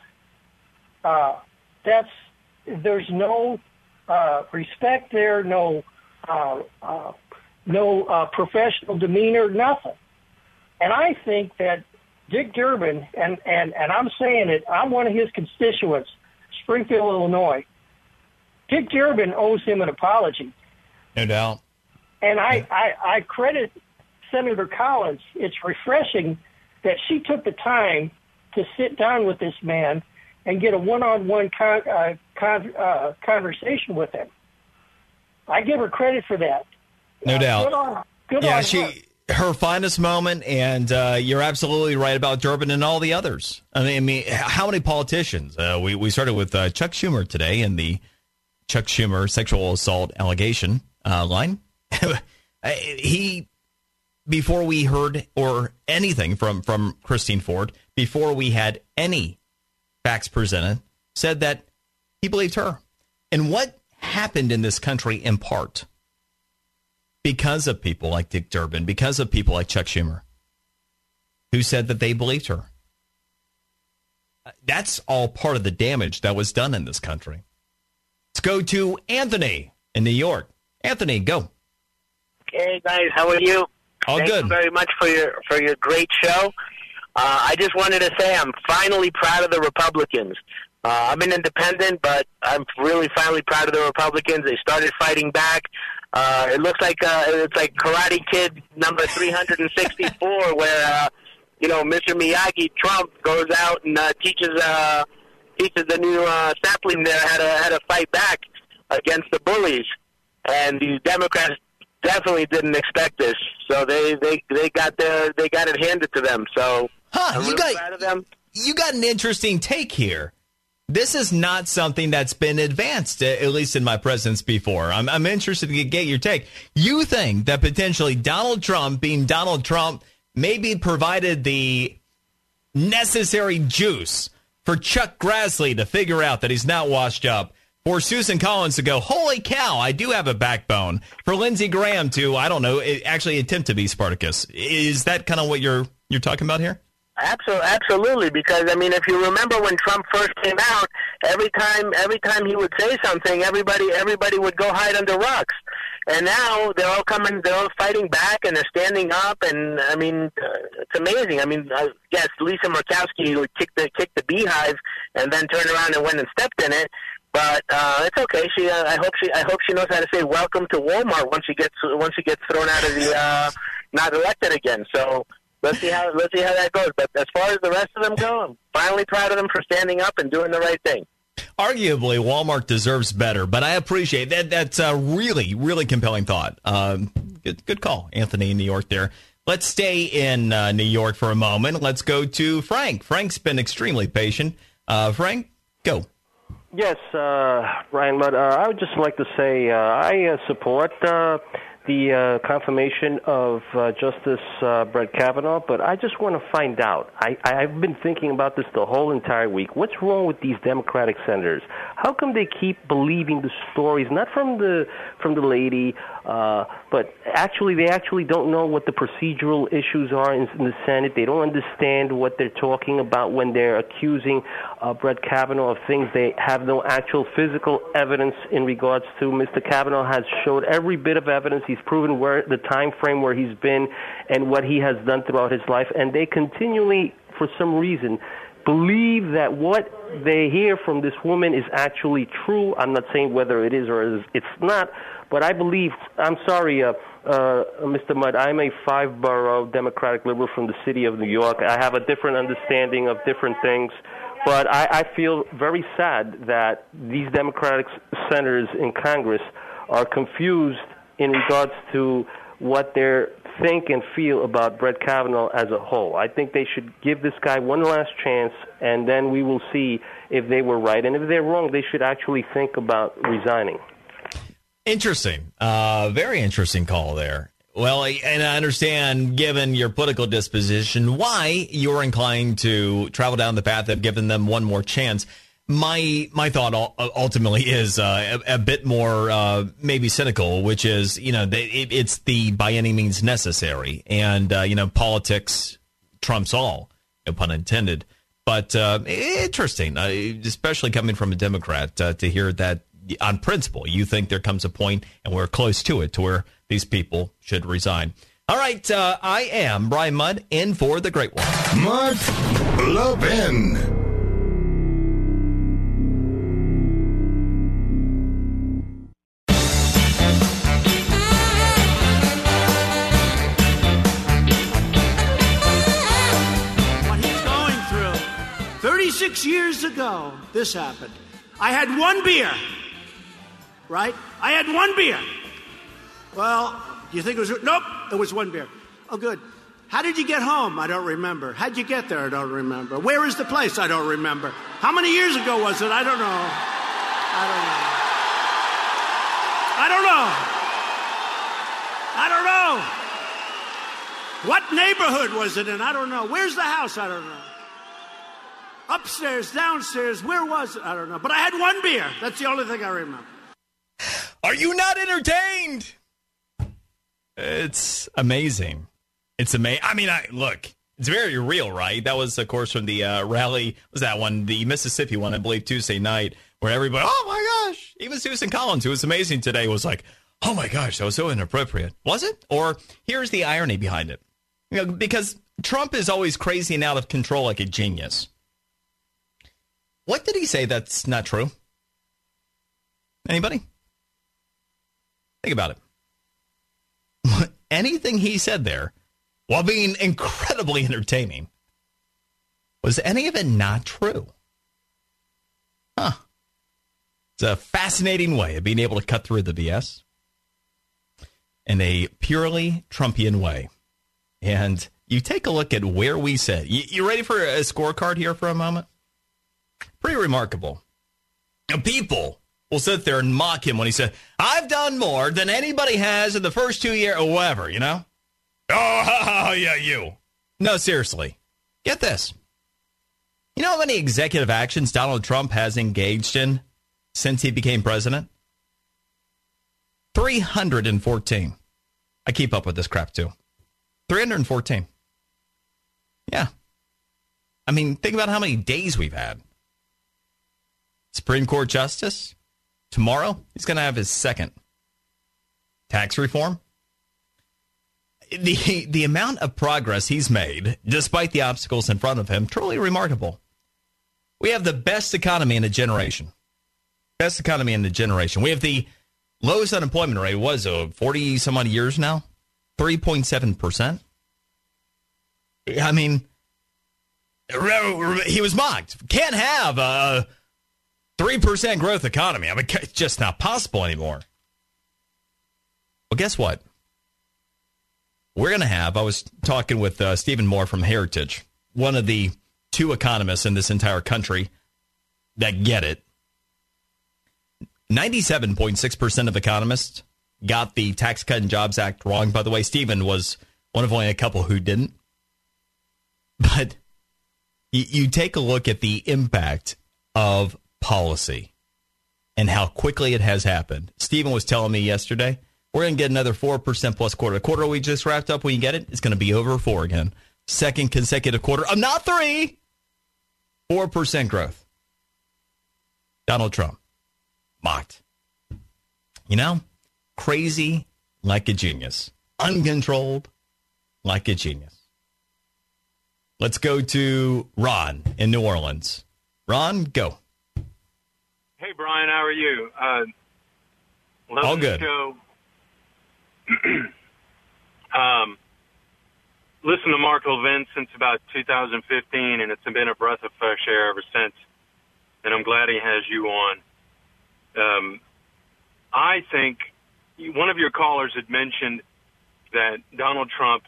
Uh, that's there's no uh, respect there, no uh, uh, no uh, professional demeanor, nothing. And I think that Dick Durbin, and, and, and I'm saying it, I'm one of his constituents, Springfield, Illinois. Dick Durbin owes him an apology. No doubt. And I, I, I credit Senator Collins. It's refreshing that she took the time to sit down with this man and get a one-on-one con, uh, con, uh, conversation with him. I give her credit for that. No doubt. Good on, good yeah, on she her. her finest moment, and uh, you're absolutely right about Durbin and all the others. I mean, I mean how many politicians? Uh, we we started with uh, Chuck Schumer today in the Chuck Schumer sexual assault allegation uh, line. he before we heard or anything from from Christine Ford, before we had any facts presented, said that he believed her. And what happened in this country in part because of people like Dick Durbin, because of people like Chuck Schumer, who said that they believed her. That's all part of the damage that was done in this country. Let's go to Anthony in New York. Anthony, go. Hey guys, how are you? All Thank good. you very much for your for your great show. Uh, I just wanted to say I'm finally proud of the Republicans. Uh, I'm an independent, but I'm really finally proud of the Republicans. They started fighting back. Uh, it looks like uh, it's like Karate Kid number 364, where uh, you know Mr. Miyagi Trump goes out and uh, teaches uh, teaches the new uh, sapling there how to how to fight back against the bullies. And the Democrats definitely didn't expect this, so they they they got their they got it handed to them. So Huh, I'm you really got proud of them. you got an interesting take here. This is not something that's been advanced, at least in my presence before. I'm, I'm interested to get your take. You think that potentially Donald Trump, being Donald Trump, maybe provided the necessary juice for Chuck Grassley to figure out that he's not washed up, for Susan Collins to go, holy cow, I do have a backbone, for Lindsey Graham to, I don't know, actually attempt to be Spartacus. Is that kind of what you're you're talking about here? Absolutely, absolutely. Because I mean, if you remember when Trump first came out, every time every time he would say something, everybody everybody would go hide under rocks. And now they're all coming, they're all fighting back, and they're standing up. And I mean, uh, it's amazing. I mean, uh, yes, Lisa Murkowski would kick the kick the beehive, and then turned around and went and stepped in it. But uh, it's okay. She, uh, I hope she, I hope she knows how to say welcome to Walmart once she gets once she gets thrown out of the uh, not elected again. So let's see how let's see how that goes. But as far as the rest of them go, I'm finally proud of them for standing up and doing the right thing. Arguably, Walmart deserves better, but I appreciate that. That's a really, really compelling thought. Um, good, good call, Anthony in New York. There. Let's stay in uh, New York for a moment. Let's go to Frank. Frank's been extremely patient. Uh, Frank, go. Yes, uh, Ryan Mudd. Uh, I would just like to say uh, I uh, support uh, the uh, confirmation of uh, Justice uh, Brett Kavanaugh, but I just want to find out. I, I've been thinking about this the whole entire week. What's wrong with these Democratic senators? How come they keep believing the stories, not from the from the lady, uh, but actually they actually don't know what the procedural issues are in, in the Senate. They don't understand what they're talking about when they're accusing uh, Brett Kavanaugh of things they have no actual physical evidence in regards to. Mr. Kavanaugh has showed every bit of evidence. He's proven where the time frame where he's been and what he has done throughout his life, and they continually, for some reason, believe that what they hear from this woman is actually true. I'm not saying whether it is or it's not, but I believe. I'm sorry, uh, uh, Mr. Mudd. I'm a five-borough Democratic liberal from the city of New York. I have a different understanding of different things. But I, I feel very sad that these Democratic senators in Congress are confused in regards to what they think and feel about Brett Kavanaugh as a whole. I think they should give this guy one last chance, and then we will see if they were right. And if they're wrong, they should actually think about resigning. Interesting. Uh, very interesting call there. Well, and I understand, given your political disposition, why you're inclined to travel down the path of giving them one more chance. My my thought ultimately is uh, a, a, bit more uh, maybe cynical, which is you know it, it's the by any means necessary, and uh, you know politics trumps all, no pun intended. But uh, interesting, uh, especially coming from a Democrat, uh, to hear that on principle you think there comes a point, and we're close to it, to where these people should resign. All right, uh, I am Brian Mudd in for the great one. Mark Levin. Thirty-six years ago, this happened. I had one beer, right? I had one beer. Well, do you think it was? Nope, it was one beer. Oh, good. How did you get home? I don't remember. How'd you get there? I don't remember. Where is the place? I don't remember. How many years ago was it? I don't know. I don't know. I don't know. I don't know. What neighborhood was it in? I don't know. Where's the house? I don't know. Upstairs, downstairs, where was it? I don't know. But I had one beer. That's the only thing I remember. Are you not entertained? It's amazing. It's amazing. I mean, I look. It's very real, right? That was, of course, from the uh, rally. Was that one the Mississippi one? I believe Tuesday night, where everybody, oh my gosh, even Susan Collins, who was amazing today, was like, oh my gosh, that was so inappropriate. Was it? Or here's the irony behind it, you know, because Trump is always crazy and out of control, like a genius. What did he say that's not true? Anybody? Think about it anything he said there, while being incredibly entertaining, was any of it not true? Huh. It's a fascinating way of being able to cut through the BS in a purely Trumpian way. And you take a look at where we said. You, you ready for a scorecard here for a moment? Pretty remarkable. People will sit there and mock him when he said, I've done more than anybody has in the first two years or whatever, you know? Oh, yeah, you. No, seriously. Get this. You know how many executive actions Donald Trump has engaged in since he became president? 314. I keep up with this crap too. 314. Yeah. I mean, think about how many days we've had. Supreme Court Justice, Tomorrow, he's going to have his second tax reform. The, the amount of progress he's made, despite the obstacles in front of him, truly remarkable. We have the best economy in a generation. Best economy in the generation. We have the lowest unemployment rate, was uh, 40 some odd years now, 3.7%. I mean, he was mocked. Can't have a 3% growth economy. I mean, it's just not possible anymore. Well, guess what? We're going to have, I was talking with uh, Stephen Moore from Heritage, one of the two economists in this entire country that get it. 97.6% of economists got the Tax Cut and Jobs Act wrong. By the way, Stephen was one of only a couple who didn't. But you, you take a look at the impact of policy and how quickly it has happened. Stephen was telling me yesterday, we're going to get another 4% plus quarter. The quarter we just wrapped up, when you get it, it's going to be over four again. Second consecutive quarter of not three, 4% growth. Donald Trump, mocked. You know, crazy like a genius, uncontrolled like a genius. Let's go to Ron in New Orleans. Ron, go. Hey, Brian, how are you? Uh, love All the good. Show. um, listen to Mark Levin since about 2015, and it's been a breath of fresh air ever since. And I'm glad he has you on. Um, I think one of your callers had mentioned that Donald Trump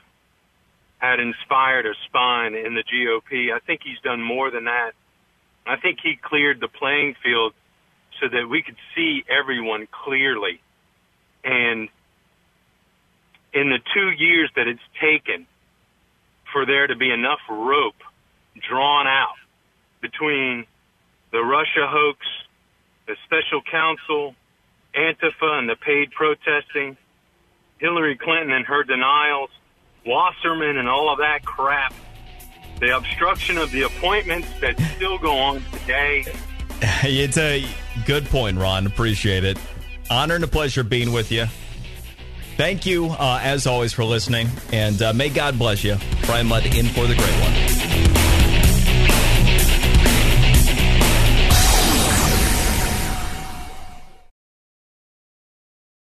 had inspired a spine in the GOP. I think he's done more than that. I think he cleared the playing field so that we could see everyone clearly. And in the two years that it's taken for there to be enough rope drawn out between the Russia hoax, the special counsel, Antifa and the paid protesting, Hillary Clinton and her denials, Wasserman and all of that crap, the obstruction of the appointments that still go on today. It's a good point, Ron. Appreciate it. Honor and a pleasure being with you. Thank you, uh, as always, for listening, and uh, may God bless you. Brian Mudd in for the great one.